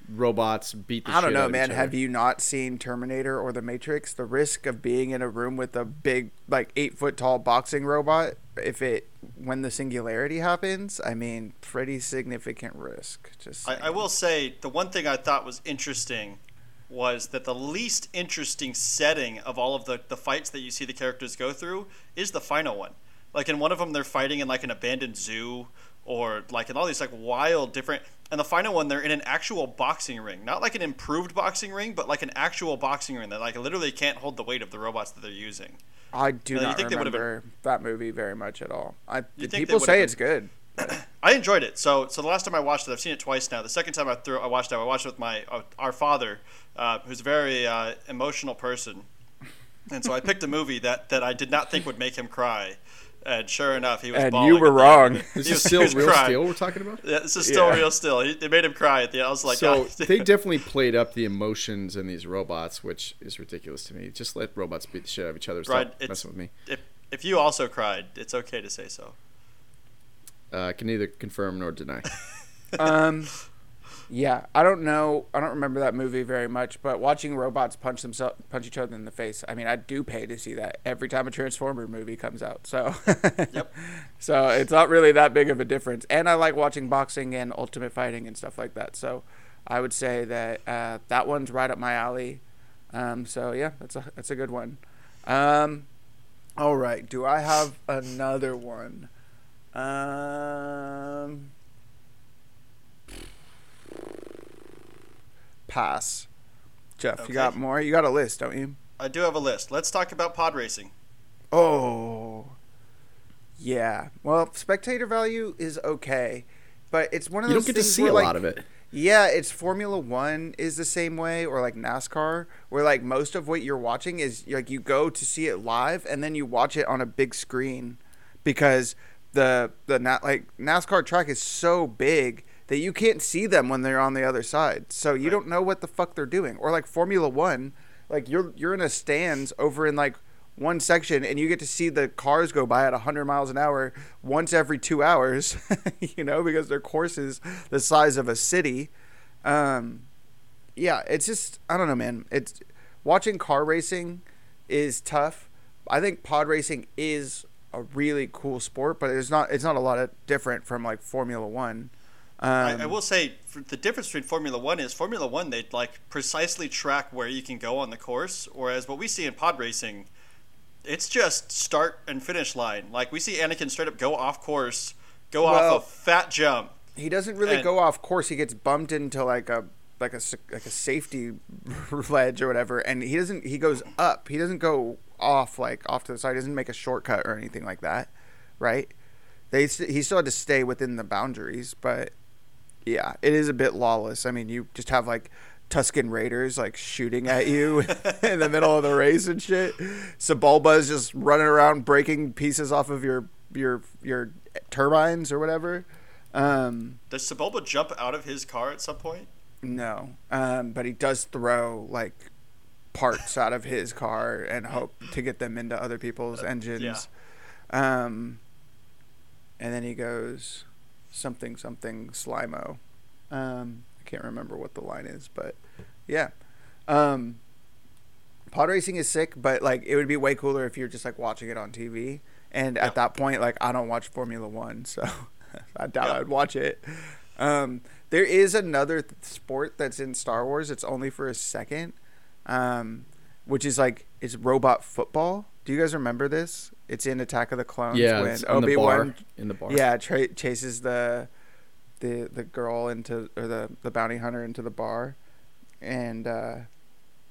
robots beat the I don't know, out man. Have you not seen Terminator or The Matrix? The risk of being in a room with a big, like eight foot tall boxing robot, if it when the singularity happens, I mean, pretty significant risk. Just I, I will say the one thing I thought was interesting was that the least interesting setting of all of the, the fights that you see the characters go through is the final one. Like in one of them, they're fighting in like an abandoned zoo or like in all these like wild different. And the final one, they're in an actual boxing ring, not like an improved boxing ring, but like an actual boxing ring that like literally can't hold the weight of the robots that they're using. I do No, not think they been- remember that movie very much at all. I people say been- it's good. <clears throat> I enjoyed it. So, so the last time I watched it, I've seen it twice now. The second time I threw, I watched it, I watched it with my uh, our father, uh, who's a very uh, emotional person, and so I picked a movie that that I did not think would make him cry, and sure enough, he was. And you were at the end of wrong. <laughs> This is still real crying. steel we're talking about. Yeah, this is still Yeah. real still. He, it made him cry at the end. I was like, So God. they definitely played up the emotions in these robots, which is ridiculous to me. Just let robots beat the shit out of each other. Stop Brian, it's- messing with me. if if you also cried, it's okay to say so. Uh, I can neither confirm nor deny. um, yeah, I don't know. I don't remember that movie very much, but watching robots punch themselves, punch each other in the face. I mean, I do pay to see that every time a Transformer movie comes out. So, <laughs> Yep. So it's not really that big of a difference. And I like watching boxing and ultimate fighting and stuff like that. So, I would say that uh, that one's right up my alley. Um, so yeah, that's a that's a good one. Um, all right. Do I have another one? Um, pass. Jeff, Okay. you got more? You got a list, don't you? I do have a list. Let's talk about pod racing. Oh, yeah. Well, spectator value is okay, but it's one of You those don't get to see where, a like, lot of it. Yeah, it's Formula One is the same way, or like NASCAR, where like most of what you're watching is like you go to see it live and then you watch it on a big screen because the the na- like NASCAR track is so big that you can't see them when they're on the other side, so you Right. don't know what the fuck they're doing. Or like Formula One, like you're you're in a stands over in like one section and you get to see the cars go by at 100 miles an hour once every two hours <laughs> you know because their course is the size of a city. Um, yeah it's just i don't know man. It's watching car racing is tough. I think pod racing is a really cool sport but it's not it's not a lot of different from like formula one um, I, I will say for the difference between Formula One is Formula One they like precisely track where you can go on the course, whereas what we see in pod racing, it's just start and finish line. Like we see Anakin straight up go off course, go Well- off a fat jump. he doesn't really and- go off course he gets bumped into like a like a like a safety <laughs> ledge or whatever and he doesn't he goes up he doesn't go off like off to the side he doesn't make a shortcut or anything like that right they he still had to stay within the boundaries but yeah it is a bit lawless i mean you just have like Tusken Raiders like shooting at you <laughs> in the middle of the race and shit. Sebulba's just running around breaking pieces off of your your your turbines or whatever. Um, Does Sebulba jump out of his car at some point? no, um, but he does throw like parts out of his car and hope to get them into other people's engines. Um, and then he goes something something slimo. Um, I can't remember what the line is, but yeah. Um, pod racing is sick, but like it would be way cooler if you're just like watching it on TV. And Yeah. at that point, like I don't watch Formula One, so <laughs> I doubt Yeah. I'd watch it. Um, there is another th- sport that's in Star Wars. It's only for a second, um, which is like it's robot football. Do you guys remember this? It's in Attack of the Clones yeah, when in the Obi bar. Wan In the bar. yeah tra- chases the the the girl into or the the bounty hunter into the bar, and uh,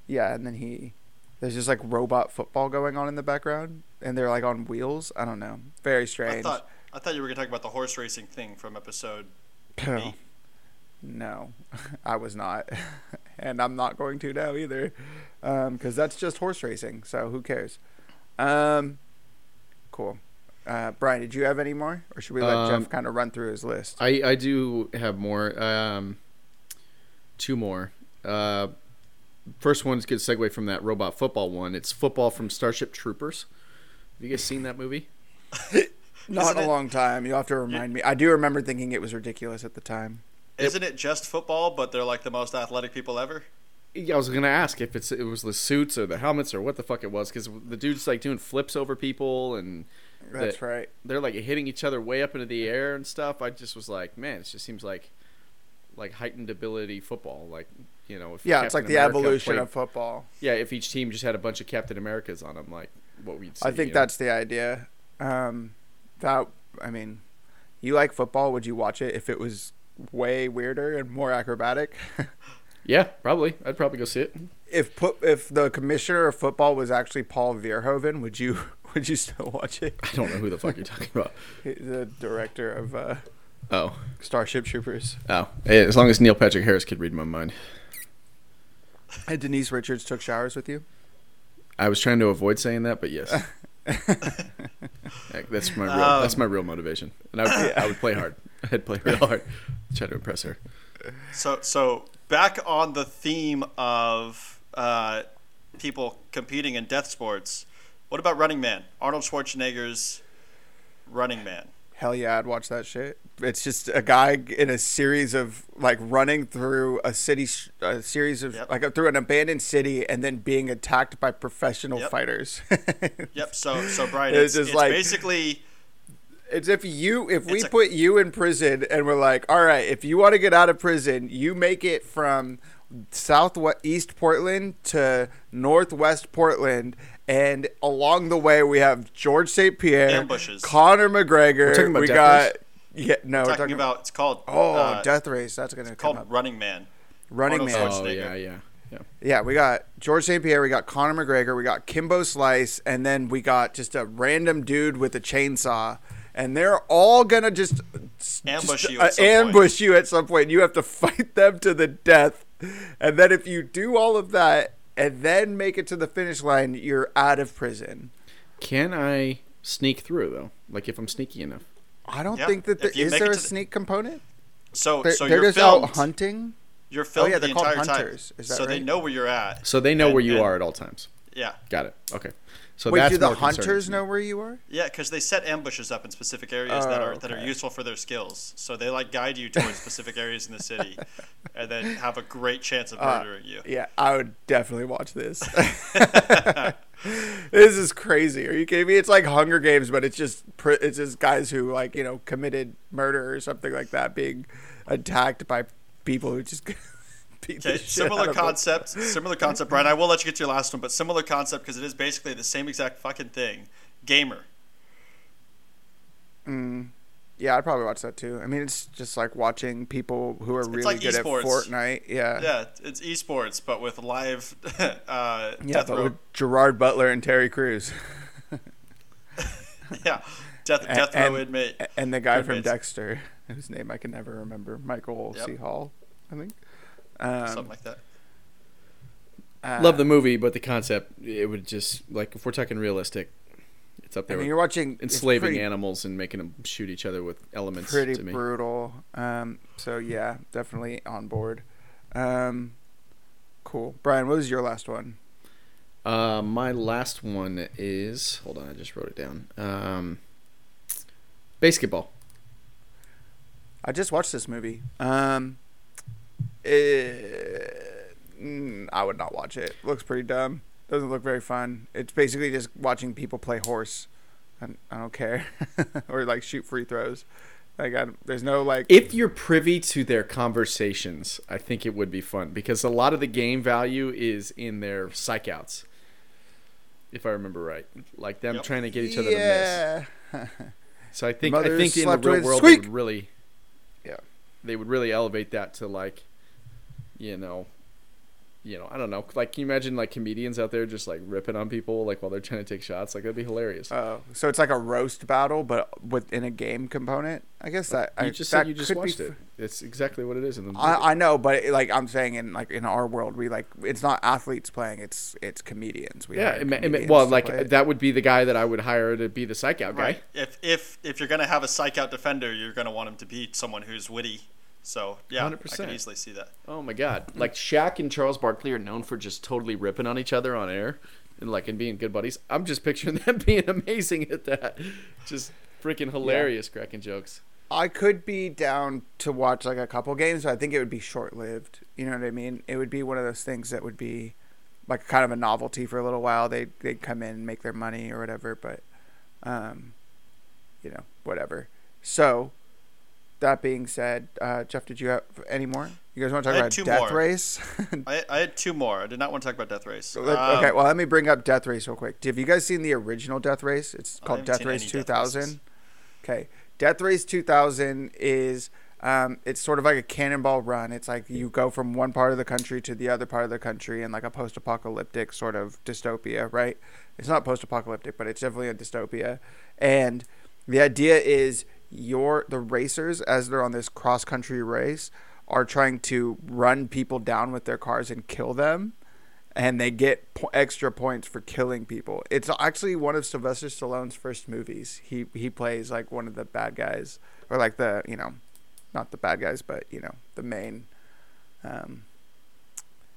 yeah, and then he there's just like robot football going on in the background, and they're like on wheels. I don't know, very strange. I strange. thought I thought you were gonna talk about the horse racing thing from episode. No. eight. No, <laughs> I was not, <laughs> and I'm not going to now either, because that's just horse racing. So who cares? Um, cool. Uh, Brian, did you have any more, or should we let Um, Jeff kind of run through his list? I I do have more. Um, two more. Uh, first one's a good segue from that robot football one. It's football from Starship Troopers. Have you guys seen that movie? <laughs> Not Isn't in a it- long time. You will have to remind me. I do remember thinking it was ridiculous at the time. Isn't it just football, but they're like the most athletic people ever? Yeah, I was gonna ask if it's it was the suits or the helmets or what the fuck it was because the dude's like doing flips over people and That's The- right. they're like hitting each other way up into the air and stuff. I just was like, man, it just seems like like heightened ability football. Like you know, if Yeah, it's like Captain the America evolution played- of football. yeah. If each team just had a bunch of Captain Americas on them, like what we'd see. I think you know? that's the idea. Um, that I mean, you like football? Would you watch it if it was way weirder and more acrobatic? <laughs> yeah, probably. I'd probably go see it. if put if the commissioner of football was actually Paul Verhoeven, would you <laughs> would you still watch it? I don't know who the fuck you're talking about. <laughs> The director of uh, Oh, Starship Troopers. oh. Hey, as long as Neil Patrick Harris could read my mind. And Denise Richards took showers with you. I was trying to avoid saying that, but yes. <laughs> Yeah, that's my real. Um, that's my real motivation, and I would, I would play hard. I'd play real hard, try to impress her. So so back on the theme of uh, people competing in death sports. What about Running Man? Arnold Schwarzenegger's Running Man. Hell yeah, I'd watch that shit. It's just a guy in a series of like running through a city, a series of Yep. like through an abandoned city, and then being attacked by professional Yep. fighters. <laughs> Yep. So so Brian, It's it's, just it's like- basically It's if you if we a- put you in prison and we're like, all right, if you want to get out of prison, you make it from southwest east Portland to northwest Portland, and along the way we have George St. Pierre, Ambushes. Conor McGregor. We're talking about we Death got Race? yeah, no, we're talking about. It's called oh uh, Death Race. That's gonna come called up. Running Man. Running Arnold Man. Oh yeah, yeah, yeah. Yeah, we got George St. Pierre, we got Conor McGregor, we got Kimbo Slice, and then we got just a random dude with a chainsaw. And they're all gonna just Ambush just, you uh, at some point. you at some point. You have to <laughs> fight them to the death, and then if you do all of that and then make it to the finish line, you're out of prison. Can I sneak through though? Like if I'm sneaky enough? I don't Yeah, think that there, if you is make there a to the- sneak component. So They're, so they're you're just filmed. out hunting. You're filmed yeah, the entire hunters. time, Is that so they know where you're at. So they know And- where you and- are at all times. Yeah, Got it. Okay. So Wait, that's do the more hunters to know where you are? yeah, because they set ambushes up in specific areas that Oh, are that are useful for their skills. So they like guide you towards specific areas in the city, <laughs> and then have a great chance of Uh, murdering you. Yeah, I would definitely watch this. <laughs> <laughs> this is crazy. Are you kidding me? It's like Hunger Games, but it's just it's just guys who like you know committed murder or something like that, being attacked by people who just beat Okay, similar concept. Similar concept, Brian. I will let you get to your last one, but similar concept because it is basically the same exact fucking thing. Gamer. Mm. Yeah, I'd probably watch that too. I mean, it's just like watching people who are really like good esports. at Fortnite. Yeah, Yeah, it's esports, but with live <laughs> uh, yeah, but row. with Gerard Butler and Terry Crews <laughs> Yeah, death, And- death row and- inmate. and the guy Good from. Dexter, <laughs> whose name I can never remember, Michael Yep. C. Hall, I think. Um, something like that. uh, Love the movie, but the concept it would just like if we're talking realistic, it's up there. I there. mean, you're watching enslaving pretty, animals and making them shoot each other with elements. pretty to me. brutal. Um, so yeah, definitely on board. Um, cool, Brian. What was your last one? Uh, my last one is hold on, I just wrote it down. Um, basketball. I just watched this movie. Um, it, mm, I would not watch it. Looks pretty dumb. Doesn't look very fun. It's basically just watching people play horse. I, I don't care, <laughs> or like shoot free throws. Like I, there's no like. If you're privy to their conversations, I think it would be fun because a lot of the game value is in their psych outs. if I remember right. Like them Yep. trying to get each other to miss. So I think I think in the real world squeak. they would really, Yeah. they would really elevate that to like, you know, you know, I don't know. Like, can you imagine like comedians out there just like ripping on people like while they're trying to take shots? Like that'd be hilarious. Oh, so it's like a roast battle, but within a game component. I guess that I, you just that said you just could be watched f- it. It's exactly what it is in the movie. I, I know, but like I'm saying, in like in our world, we like it's not athletes playing; it's it's comedians. We yeah, it ma- it well, like that would be the guy that I would hire to be the psych out guy. Right. If if if you're gonna have a psych out defender, you're gonna want him to be someone who's witty. So yeah, 100%. I can easily see that. Oh my god! Like Shaq and Charles Barkley are known for just totally ripping on each other on air, and like and being good buddies. I'm just picturing <laughs> them being amazing at that. Just freaking hilarious, cracking jokes. I could be down to watch like a couple games, but I think it would be short lived. You know what I mean? It would be one of those things that would be like kind of a novelty for a little while. They they'd come in and make their money or whatever, but um, you know, whatever. So that being said, uh, Jeff, did you have any more? You guys want to talk about Death more. Race? <laughs> I, I had two more. I did not want to talk about Death Race. Um, okay, well, let me bring up Death Race real quick. Have you guys seen the original Death Race? It's called Death Race any Death 2000. Okay, Death Race 2000 is um, it's sort of like a cannonball run. It's like you go from one part of the country to the other part of the country in like a post-apocalyptic sort of dystopia, right? It's not post-apocalyptic, but it's definitely a dystopia. And the idea is your the racers as they're on this cross-country race are trying to run people down with their cars and kill them and they get po- extra points for killing people. It's actually one of Sylvester Stallone's first movies. He he plays like one of the bad guys, or like the you know, not the bad guys, but you know the main um,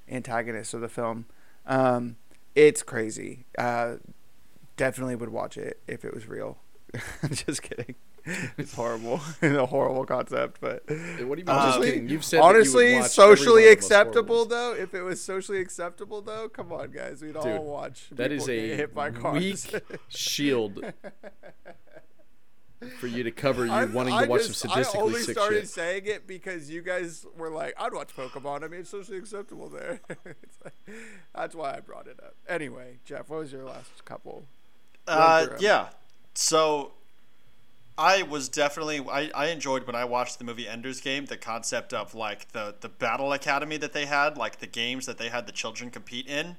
antagonist of the film. Um, it's crazy. Uh, definitely would watch it if it was real. <laughs> Just kidding. <laughs> It's horrible. it's <laughs> a horrible concept, but What do you mean? just honestly, kidding? You've said that you would watch socially one of those acceptable though. If it was socially acceptable though, come on, guys, we'd all Dude, watch. That is a hit by cars. weak <laughs> shield for you to cover you I'm- wanting I to watch just- some I only sick started shit. saying it because you guys were like, "I'd watch Pokemon." I mean, it's socially acceptable there. It's like- that's why I brought it up. Anyway, Jeff, what was your last couple? Uh, Run through 'em. yeah. So I was definitely I, I enjoyed when I watched the movie Ender's Game the concept of like the the battle academy that they had, like the games that they had the children compete in.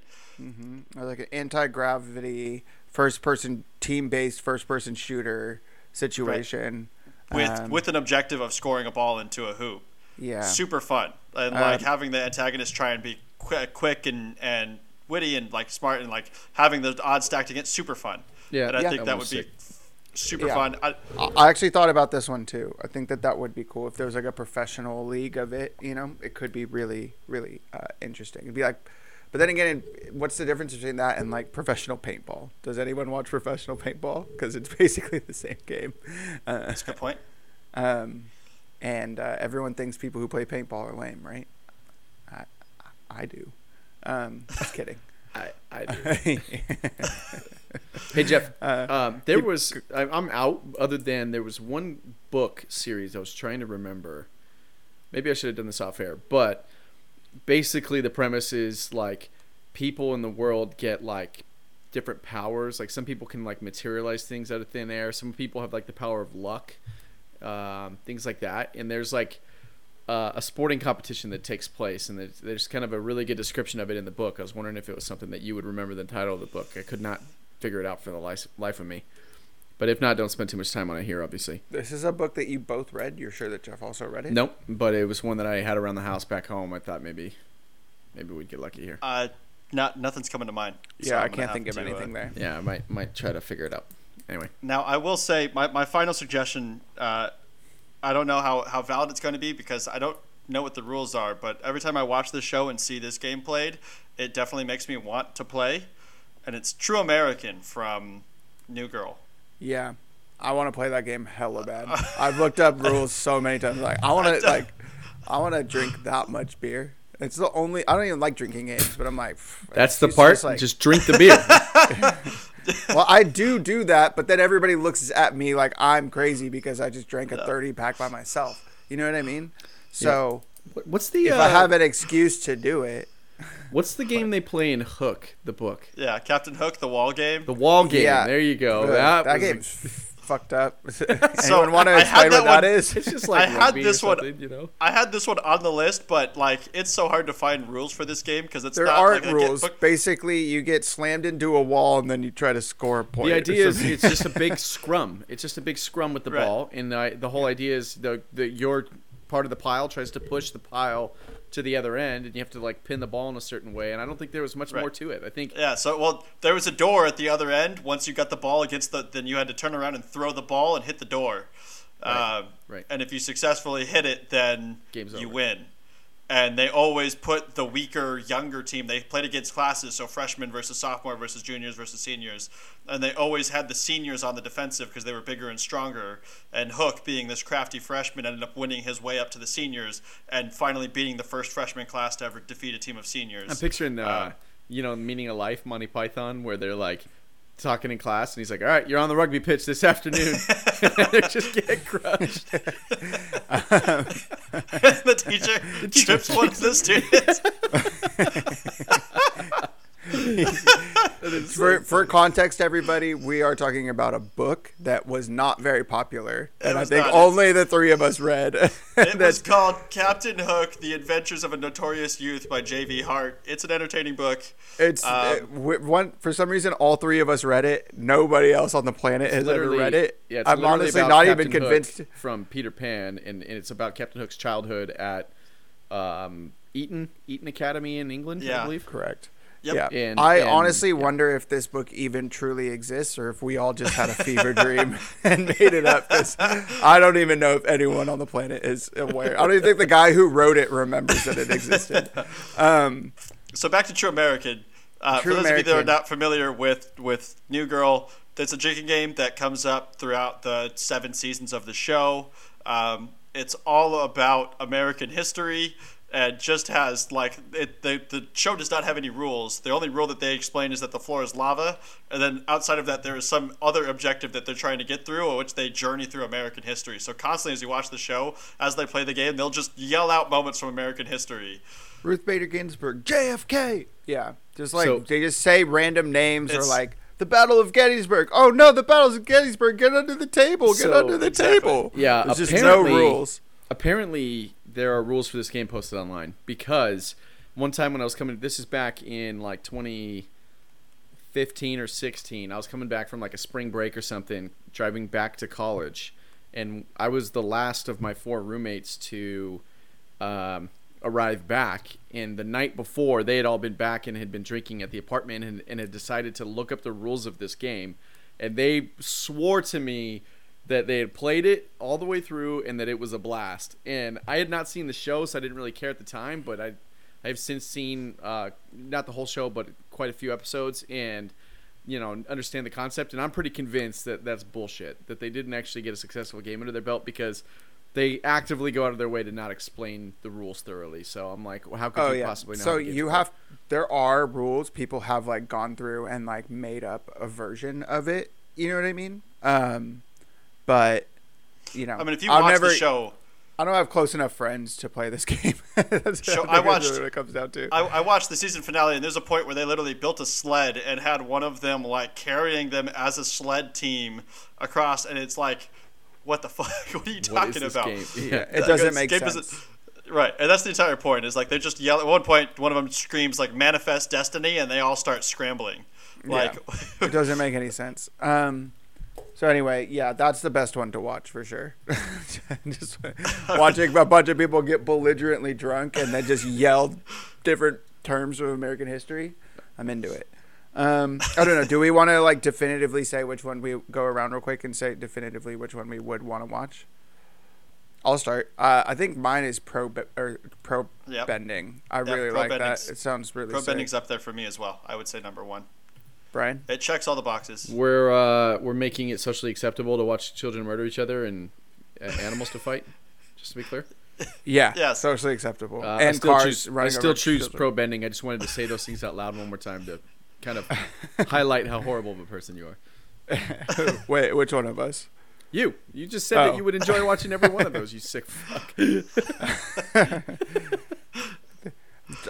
Or like an anti-gravity, first-person, team-based, first-person shooter situation. With Um, with an objective of scoring a ball into a hoop. yeah, Super fun. And Um, like having the antagonist try and be quick, quick and, and witty and like smart and like having the odds stacked against super fun. Yeah, And I Yeah. think that that was would be super Yeah. fun. I, I actually thought about this one too. I think that that would be cool if there was like a professional league of it. You know, it could be really, really uh, interesting. It'd be like, but then again, what's the difference between that and like professional paintball? Does anyone watch professional paintball? Because it's <laughs> basically the same game. Uh, that's a good point. um, and uh, everyone thinks people who play paintball are lame, right? I, I do. Um, just kidding. <laughs> I, I do. <laughs> Hey Jeff, Uh, um, there was I, I'm out. Other than there was one book series I was trying to remember. Maybe I should have done this off air, but basically the premise is like people in the world get like different powers. Like some people can like materialize things out of thin air. Some people have like the power of luck, um, things like that. And there's like uh, a sporting competition that takes place, and there's, there's kind of a really good description of it in the book. I was wondering if it was something that you would remember the title of the book. I could not figure it out for the life, life of me. But if not, don't spend too much time on it here, obviously. this is a book that you both read. You're sure that Jeff also read it? Nope, but it was one that I had around the house back home. I thought maybe, maybe we'd get lucky here. Uh, not nothing's coming to mind. so Yeah, I I'm gonna can't think of to, uh, anything there. Yeah, I might might try to figure it out. Anyway, Now, I will say my, my final suggestion. Uh, I don't know how, how valid it's going to be because I don't know what the rules are. But every time I watch this show and see this game played, it definitely makes me want to play. And it's True American from New Girl. Yeah, I want to play that game hella bad. <laughs> I've looked up rules so many times. Like, I want <laughs> to like, I want to drink that much beer. It's the only. I don't even like drinking games, but I'm like, that's the part. just like- Just drink the beer. <laughs> well, I do do that, but then everybody looks at me like I'm crazy because I just drank a 30 pack by myself. You know what I mean? So What- What's the? if uh, I have an excuse to do it, What's the game they play in Hook, the book? Yeah, Captain Hook, the wall game. The wall game. Yeah. There you go. The- that that game's fucked up. <laughs> <laughs> so Anyone want to I had explain that what that one- is? It's just <laughs> like I had this one- you know. I had this one on the list, but like it's so hard to find rules for this game because it's There not aren't like a get- rules. Basically, you get slammed into a wall and then you try to score a point. The idea is it's just a big scrum. It's just a big scrum with the Right. ball, and uh, the whole idea is the, the your part of the pile tries to push the pile to the other end, and you have to like pin the ball in a certain way. And I don't think there was much Right. more to it. I think Yeah, so well, there was a door at the other end. Once you got the ball against the, then you had to turn around and throw the ball and hit the door. Right, Um, right. And if you successfully hit it, then Game's you over. win. And they always put the weaker, younger team. They played against classes, so freshmen versus sophomore versus juniors versus seniors, and they always had the seniors on the defensive because they were bigger and stronger. And Hook, being this crafty freshman, ended up winning his way up to the seniors and finally beating the first freshman class to ever defeat a team of seniors. I'm picturing, uh, Uh, you know, Meaning of Life, Monty Python, where they're like talking in class, and he's like, "All right, you're on the rugby pitch this afternoon." <laughs> <laughs> they're just getting crushed. <laughs> the teacher trips one of the students. For for context, everybody, we are talking about a book that was not very popular, and I think not. only the three of us read. It <laughs> was called Captain Hook: The Adventures of a Notorious Youth by J.V. Hart. It's an entertaining book. it's Um, uh, w- one for some reason all three of us read it. Nobody else on the planet has ever read it. Yeah, I'm honestly not Captain even Hook convinced. from Peter Pan, and, and it's about Captain Hook's childhood at um, Eton Eton Academy in England, I Yeah. believe. Correct. Yep. Yeah, And- I and- honestly wonder if this book even truly exists, or if we all just had a fever dream <laughs> and made it up. 'cause I don't even know if anyone on the planet is aware. I don't even think the guy who wrote it remembers that it existed. <laughs> Um, So back to True American. Uh, True for those of you that are not familiar with with New Girl, it's a drinking game that comes up throughout the seven seasons of the show. Um, it's all about American history and just has like it, the the show does not have any rules. The only rule that they explain is that the floor is lava, and then outside of that, there is some other objective that they're trying to get through, which they journey through American history. So constantly, as you watch the show, as they play the game, they'll just yell out moments from American history. Ruth Bader Ginsburg, JFK. Yeah, just like So- they just say random names or like the Battle of Gettysburg. Oh no, the Battle of Gettysburg. Get under the table. Get So- under the Exactly. table. Yeah, There's just no rules. Apparently, there are rules for this game posted online because one time when I was coming, this is back in like 2015 or 16. I was coming back from like a spring break or something, driving back to college, and I was the last of my four roommates to um, arrive back. And the night before, they had all been back and had been drinking at the apartment and, and had decided to look up the rules of this game. And they swore to me that they had played it all the way through and that it was a blast. And I had not seen the show, so I didn't really care at the time. But I, I've since seen uh, not the whole show, but quite a few episodes, and you know understand the concept. And I'm pretty convinced that that's bullshit. That they didn't actually get a successful game under their belt because they actively go out of their way to not explain the rules thoroughly. So I'm like, well, how could Oh you yeah. possibly know? So how the game's you have there are rules. People have like gone through and like made up a version of it. You know what I mean? Um, but you know, I mean, if you I'll watch never, the show, I don't have close enough friends to play this <laughs> game. That's Show- think I that's watched- what it comes down to. I, I watched the season finale, and there's a point where they literally built a sled and had one of them like carrying them as a sled team across, and it's like, what the <laughs> fuck? What are you What is talking this about? game? yeah, Yeah. it doesn't make game sense. Right, and that's the entire point. Is like they just yell at one point. One of them screams like "manifest destiny," and they all start scrambling. Like, it doesn't <laughs> make any sense. Um, so anyway, yeah, that's the best one to watch for sure. <laughs> just <laughs> watching a bunch of people get belligerently drunk and then just yell different terms of American history. I'm into it. Um, I don't know. Do we want to like definitively say which one we go around real quick and say definitively which one we would want to watch? I'll start. Uh, I think mine is pro be- or pro Yep. bending. I Yep, really like that. It sounds really pro sick. bending's up there for me as well. I would say number one. Brian. It checks all the boxes. We're uh, we're making it socially acceptable to watch children murder each other and uh, animals to fight. Just to be clear, Yeah. yeah. Socially acceptable. uh, I and still cars choose I still choose pro bending. I just wanted to say those things out loud one more time to kind of <laughs> highlight how horrible of a person you are. <laughs> Wait, which one of us? You you just said Oh. that you would enjoy watching every one of those. You sick <laughs> fuck.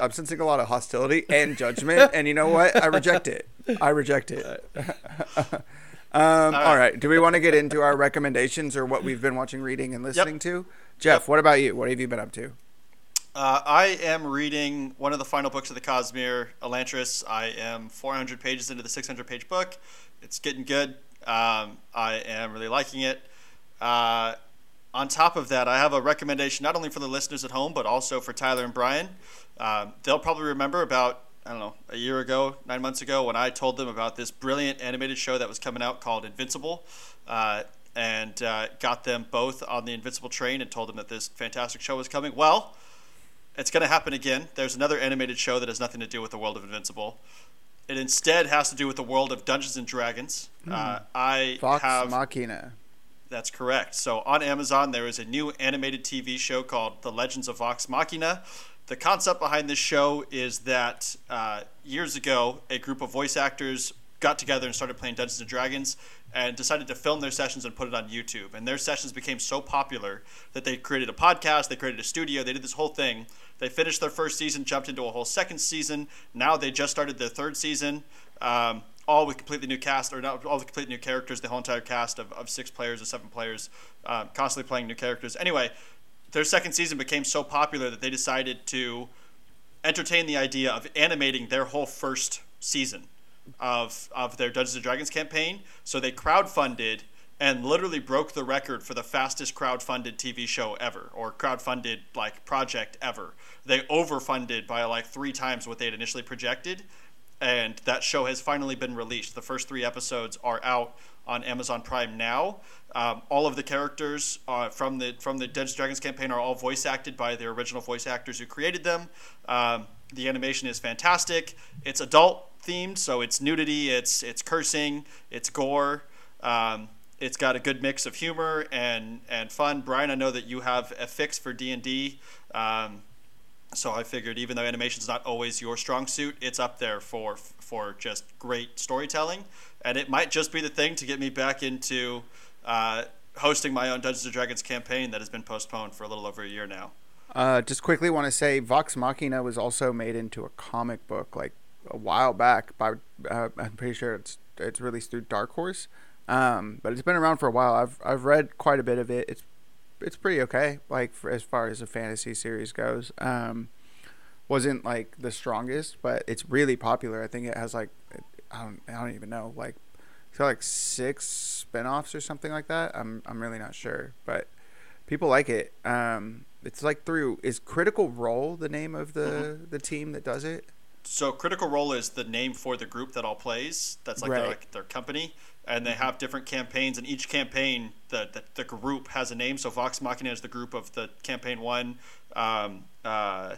I'm sensing a lot of hostility and judgment, and you know what? I reject it. I reject it. <laughs> um, all right. Do we want to get into our recommendations or what we've been watching, reading, and listening Yep. to? Jeff, Yep. what about you? What have you been up to? Uh, I am reading one of the final books of the Cosmere, Elantris. I am 400 pages into the 600 page book. It's getting good. Um, I am really liking it. Uh, on top of that, I have a recommendation not only for the listeners at home, but also for Tyler and Brian. Um, they'll probably remember about, I don't know, a year ago, nine months ago, when I told them about this brilliant animated show that was coming out called Invincible. Uh, and uh, got them both on the Invincible train and told them that this fantastic show was coming. Well, it's going to happen again. There's another animated show that has nothing to do with the world of Invincible. It instead has to do with the world of Dungeons and Dragons. Uh, I Vox have Machina. That's correct. So on Amazon, there is a new animated TV show called The Legends of Vox Machina. The concept behind this show is that uh, years ago, a group of voice actors got together and started playing Dungeons and Dragons and decided to film their sessions and put it on YouTube. And their sessions became so popular that they created a podcast, they created a studio, they did this whole thing. They finished their first season, jumped into a whole second season. Now they just started their third season. Um, all with completely new cast, or not all with completely new characters. The whole entire cast of, of six players or seven players, uh, constantly playing new characters. Anyway, their second season became so popular that they decided to entertain the idea of animating their whole first season of of their Dungeons and Dragons campaign. So they crowdfunded and literally broke the record for the fastest crowdfunded TV show ever, or crowdfunded like project ever. They overfunded by like three times what they had initially projected, and that show has finally been released. The first three episodes are out on Amazon Prime now. Um, all of the characters uh, from the from the Dungeons Dragons campaign are all voice acted by their original voice actors who created them. Um, the animation is fantastic. It's adult themed, so it's nudity, it's it's cursing, it's gore. Um, it's got a good mix of humor and and fun. Brian, I know that you have a fix for D and D. So I figured, even though animation's not always your strong suit, it's up there for for just great storytelling, and it might just be the thing to get me back into uh, hosting my own Dungeons and Dragons campaign that has been postponed for a little over a year now. Uh, just quickly want to say Vox Machina was also made into a comic book like a while back. By uh, I'm pretty sure it's it's released through Dark Horse, um, but it's been around for a while. I've I've read quite a bit of it. It's it's pretty okay. Like for, as far as a fantasy series goes, um, wasn't like the strongest, but it's really popular. I think it has like I don't I don't even know like it's got like six spin-offs or something like that. I'm I'm really not sure, but people like it. Um, it's like through is Critical Role the name of the the team that does it? So Critical Role is the name for the group that all plays. That's like, their, like their company, and they have different campaigns. And each campaign, the, the the group has a name. So Vox Machina is the group of the campaign one. Um, uh,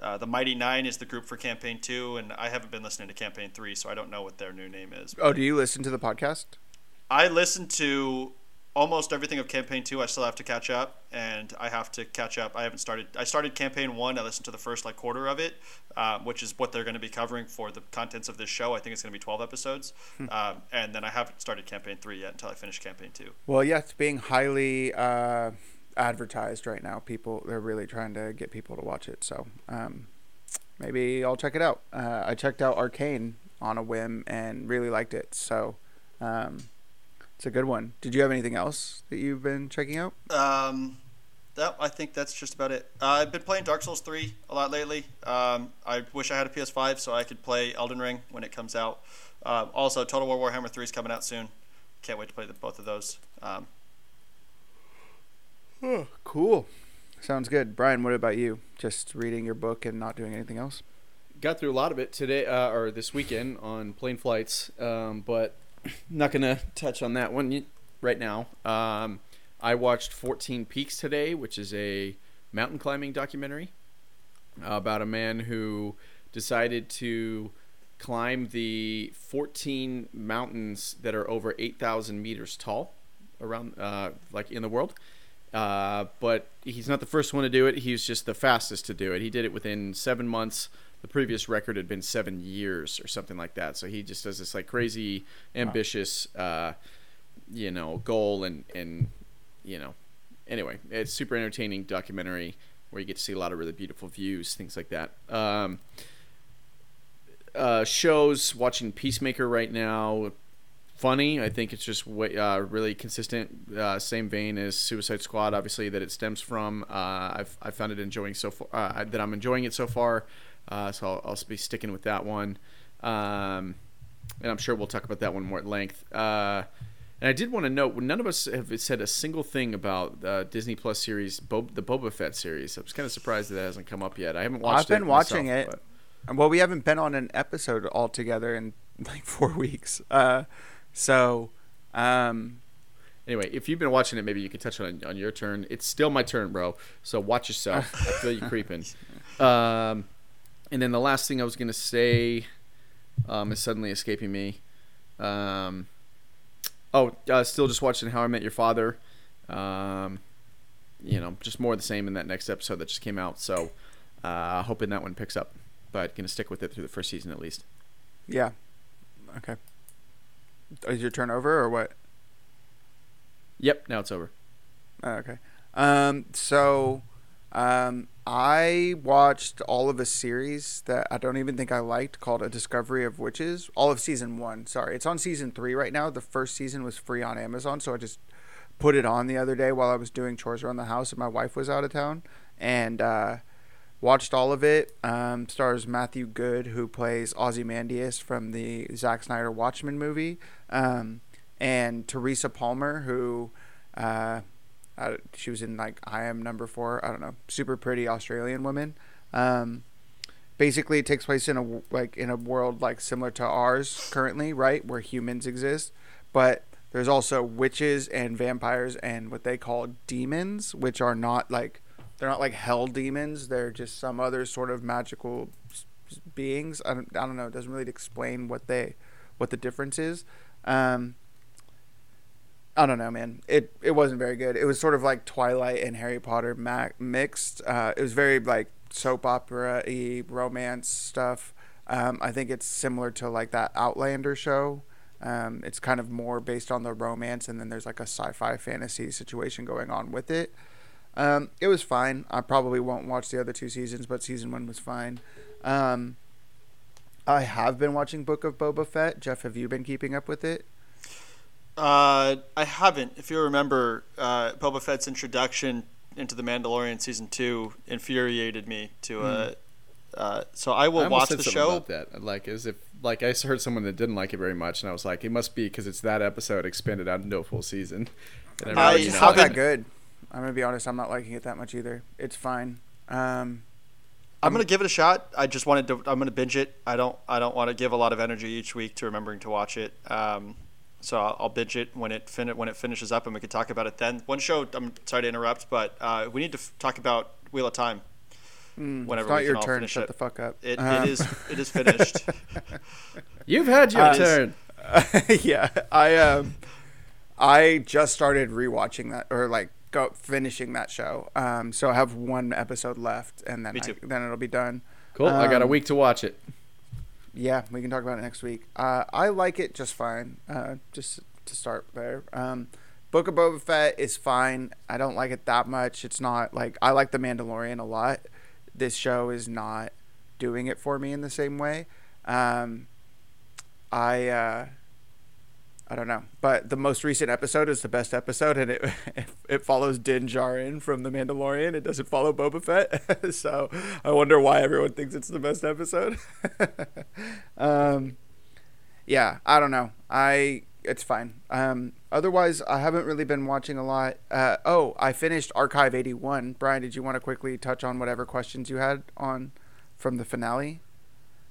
uh, the Mighty Nein is the group for campaign two, and I haven't been listening to campaign three, so I don't know what their new name is. Oh, do you listen to the podcast? I listen to almost everything of campaign two. I still have to catch up, and I have to catch up. I haven't started. I started campaign one. I listened to the first like quarter of it, um, which is what they're going to be covering for the contents of this show. I think it's going to be twelve episodes, um, and then I haven't started campaign three yet until I finish campaign two. Well, yeah, it's being highly uh, advertised right now. People they're really trying to get people to watch it. So um, maybe I'll check it out. Uh, I checked out Arcane on a whim and really liked it. So um, it's a good one. Did you have anything else that you've been checking out? Um, that I think that's just about it. Uh, I've been playing Dark Souls three a lot lately. Um, I wish I had a PS5 so I could play Elden Ring when it comes out. Uh, also, Total War Warhammer three is coming out soon. Can't wait to play the, both of those. Um, Oh, cool. Sounds good. Brian, what about you? Just reading your book and not doing anything else? got through a lot of it today uh, or this weekend on plane flights, um, but not gonna touch on that one right now. Um, I watched 14 Peaks today, which is a mountain climbing documentary about a man who decided to climb the 14 mountains that are over 8,000 meters tall around, uh, like in the world. Uh, but he's not the first one to do it. He's just the fastest to do it. He did it within seven months. The previous record had been seven years or something like that. So he just does this like crazy, ambitious, uh, you know, goal and and you know, anyway, it's super entertaining documentary where you get to see a lot of really beautiful views, things like that. Um, uh, shows watching Peacemaker right now. Funny, I think it's just way, uh, really consistent. Uh, same vein as Suicide Squad, obviously that it stems from. Uh, I've I found it enjoying so far. Uh, that I'm enjoying it so far. Uh, so I'll, I'll, be sticking with that one. Um, and I'm sure we'll talk about that one more at length. Uh, and I did want to note, none of us have said a single thing about uh, Disney Plus series, Bo- the Boba Fett series. I was kind of surprised that, that hasn't come up yet. I haven't watched. It. I've been it watching myself, it. But... Well, we haven't been on an episode all together in <laughs> like four weeks. Uh, so, um, anyway, if you've been watching it, maybe you can touch on on your turn. It's still my turn, bro. So watch yourself. I feel you <laughs> creeping. Um, and then the last thing I was gonna say um, is suddenly escaping me. Um, oh, uh, still just watching How I Met Your Father. Um, you know, just more of the same in that next episode that just came out. So, uh, hoping that one picks up, but gonna stick with it through the first season at least. Yeah. Okay. Is your turn over or what? Yep. Now it's over. Oh, okay. Um. So, um, I watched all of a series that I don't even think I liked called A Discovery of Witches. All of season one. Sorry, it's on season three right now. The first season was free on Amazon, so I just put it on the other day while I was doing chores around the house and my wife was out of town, and uh, watched all of it. Um, stars Matthew Goode, who plays Ozymandias from the Zack Snyder Watchmen movie, um, and Teresa Palmer, who. Uh, she was in like I Am Number Four. I don't know, super pretty Australian woman. Um, basically, it takes place in a like in a world like similar to ours currently, right, where humans exist, but there's also witches and vampires and what they call demons, which are not like they're not like hell demons. They're just some other sort of magical beings. I don't, I don't know. It doesn't really explain what they what the difference is. Um, I don't know, man. It it wasn't very good. It was sort of like Twilight and Harry Potter ma- mixed. Uh, it was very like soap opera y romance stuff. Um, I think it's similar to like that Outlander show. Um, it's kind of more based on the romance, and then there's like a sci-fi fantasy situation going on with it. Um, it was fine. I probably won't watch the other two seasons, but season one was fine. Um, I have been watching Book of Boba Fett. Jeff, have you been keeping up with it? Uh, I haven't. If you remember, uh, Boba Fett's introduction into the Mandalorian season two infuriated me to uh, mm. uh so I will I watch the show. About that, like as if like I heard someone that didn't like it very much, and I was like, it must be because it's that episode expanded out into a full season. And I, it's not that good. I'm gonna be honest. I'm not liking it that much either. It's fine. Um, I'm gonna give it a shot. I just wanted to. I'm gonna binge it. I don't. I don't want to give a lot of energy each week to remembering to watch it. Um, so I'll, I'll binge it when it fin- when it finishes up, and we can talk about it then. One show. I'm sorry to interrupt, but uh, we need to f- talk about Wheel of Time. Mm, whenever it's not your turn. Shut it. the fuck up. It, um. it is. It is finished. <laughs> You've had your uh, turn. <laughs> yeah, I um, I just started rewatching that, or like go finishing that show. Um, so I have one episode left, and then I, then it'll be done. Cool. Um, I got a um, week to watch it. Yeah, we can talk about it next week. Uh, I like it just fine. Uh, just to start there. Um, Book of Boba Fett is fine. I don't like it that much. It's not like I like The Mandalorian a lot. This show is not doing it for me in the same way. Um, I uh, I don't know, but the most recent episode is the best episode, and it <laughs> it follows Din Djarin from The Mandalorian. It doesn't follow Boba Fett, <laughs> so I wonder why everyone thinks it's the best episode. <laughs> um, yeah, I don't know. I it's fine. Um, otherwise, I haven't really been watching a lot. Uh, oh, I finished Archive eighty one. Brian, did you want to quickly touch on whatever questions you had on from the finale?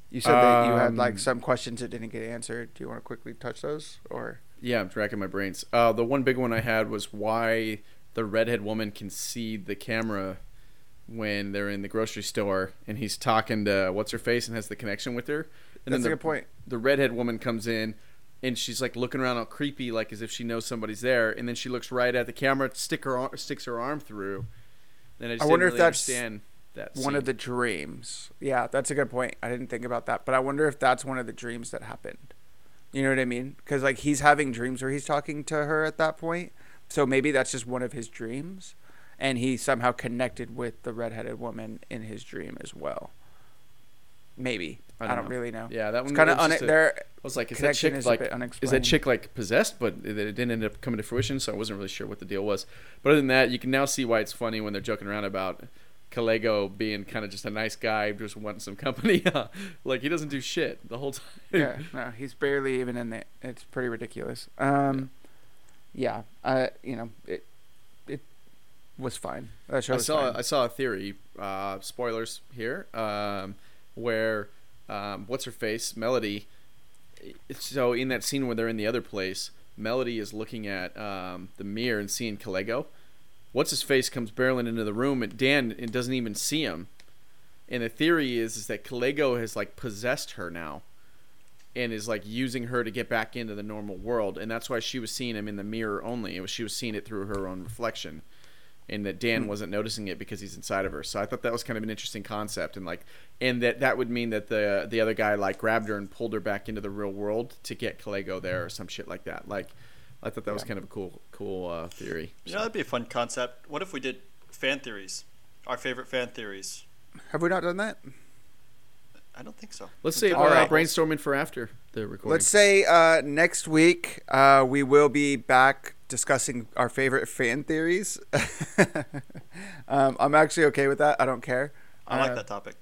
You said that you had like um, some questions that didn't get answered. Do you want to quickly touch those, or? Yeah, I'm tracking my brains. Uh, the one big one I had was why the redhead woman can see the camera when they're in the grocery store and he's talking to what's her face and has the connection with her. And That's then the, a good point. The redhead woman comes in and she's like looking around all creepy, like as if she knows somebody's there. And then she looks right at the camera, stick her sticks her arm through. And I, I wonder really if that's understand that one of the dreams. Yeah, that's a good point. I didn't think about that, but I wonder if that's one of the dreams that happened. You know what I mean? Because like he's having dreams where he's talking to her at that point, so maybe that's just one of his dreams. and he somehow connected with the redheaded woman in his dream as well. Maybe I don't, know. really know. Yeah, that one kind of un- a- their I was like, is that chick is like is that chick like possessed? But it, it didn't end up coming to fruition, so I wasn't really sure what the deal was. But other than that, you can now see why it's funny when they're joking around about Kaelego being kind of just a nice guy, just wanting some company. <laughs> like he doesn't do shit the whole time. yeah, no, he's barely even in it. It's pretty ridiculous. Um, yeah, I you know it it was fine. That show I saw fine. I saw a theory. Uh, spoilers here, um, where um, what's her face Melody. So in that scene where they're in the other place, Melody is looking at um, the mirror and seeing Kaelego. What's his face comes barreling into the room, and Dan it doesn't even see him. And the theory is is that Kaelego has like possessed her now, and is like using her to get back into the normal world, and that's why she was seeing him in the mirror only. It was she was seeing it through her own reflection and that Dan Hmm. wasn't noticing it because he's inside of her. So I thought that was kind of an interesting concept, and like, and that that would mean that the the other guy like grabbed her and pulled her back into the real world to get Kaelego there or some shit like that. Like, I thought that was kind of a cool cool uh, theory. You know, that'd be a fun concept. What if we did fan theories? Our favorite fan theories. Have we not done that? I don't think so. Let's We've say we're uh, Alright. brainstorming for after the recording. Let's say uh, next week uh, we will be back discussing our favorite fan theories. <laughs> um, I'm actually okay with that. I don't care. I like Uh, that topic.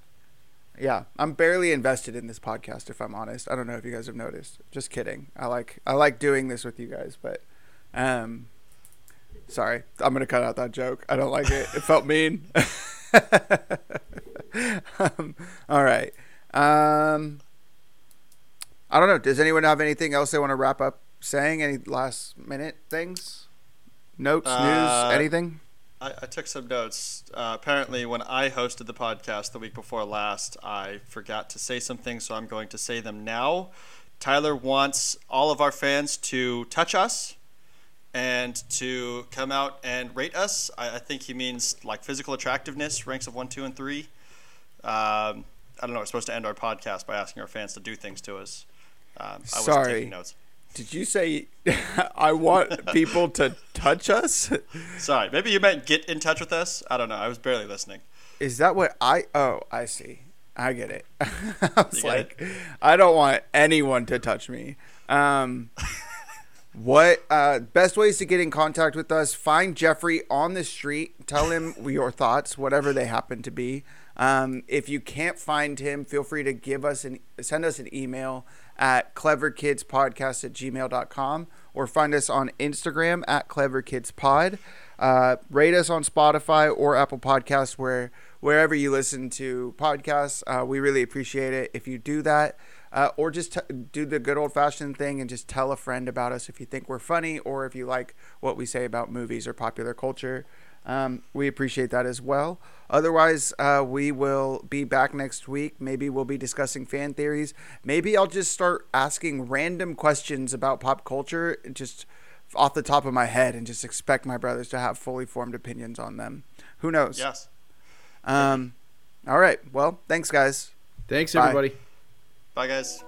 Yeah, I'm barely invested in this podcast. If I'm honest, I don't know if you guys have noticed. Just kidding. I like I like doing this with you guys, but um, sorry, I'm gonna cut out that joke. I don't like it. It <laughs> felt mean. <laughs> um, all right. Um, I don't know. Does anyone have anything else they want to wrap up saying? Any last minute things? Notes, Uh, news, anything? I, I took some notes. Uh, apparently, when I hosted the podcast the week before last, I forgot to say some things, so I'm going to say them now. Tyler wants all of our fans to touch us and to come out and rate us. I, I think he means like physical attractiveness, ranks of one, two, and three. Um, I don't know. We're supposed to end our podcast by asking our fans to do things to us. Um, I wasn't Sorry. taking notes. Did you say <laughs> I want people to touch us? Sorry. Maybe you meant get in touch with us. I don't know. I was barely listening. Is that what I? Oh, I see. I get it. <laughs> I was like, I don't want anyone to touch me. Um, what uh, best ways to get in contact with us? Find Jeffrey on the street. Tell him your thoughts, whatever they happen to be. Um, if you can't find him, feel free to give us an send us an email at cleverkidspodcast at gmail.com or find us on Instagram at cleverkidspod. Uh, rate us on Spotify or Apple Podcasts, where wherever you listen to podcasts. Uh, we really appreciate it if you do that, uh, or just t- do the good old fashioned thing and just tell a friend about us if you think we're funny or if you like what we say about movies or popular culture. Um, we appreciate that as well. Otherwise, uh, we will be back next week. Maybe we'll be discussing fan theories. Maybe I'll just start asking random questions about pop culture, just off the top of my head, and just expect my brothers to have fully formed opinions on them. Who knows? Yes. Um, all right. Well, thanks, guys. Thanks Bye. everybody. Bye, guys.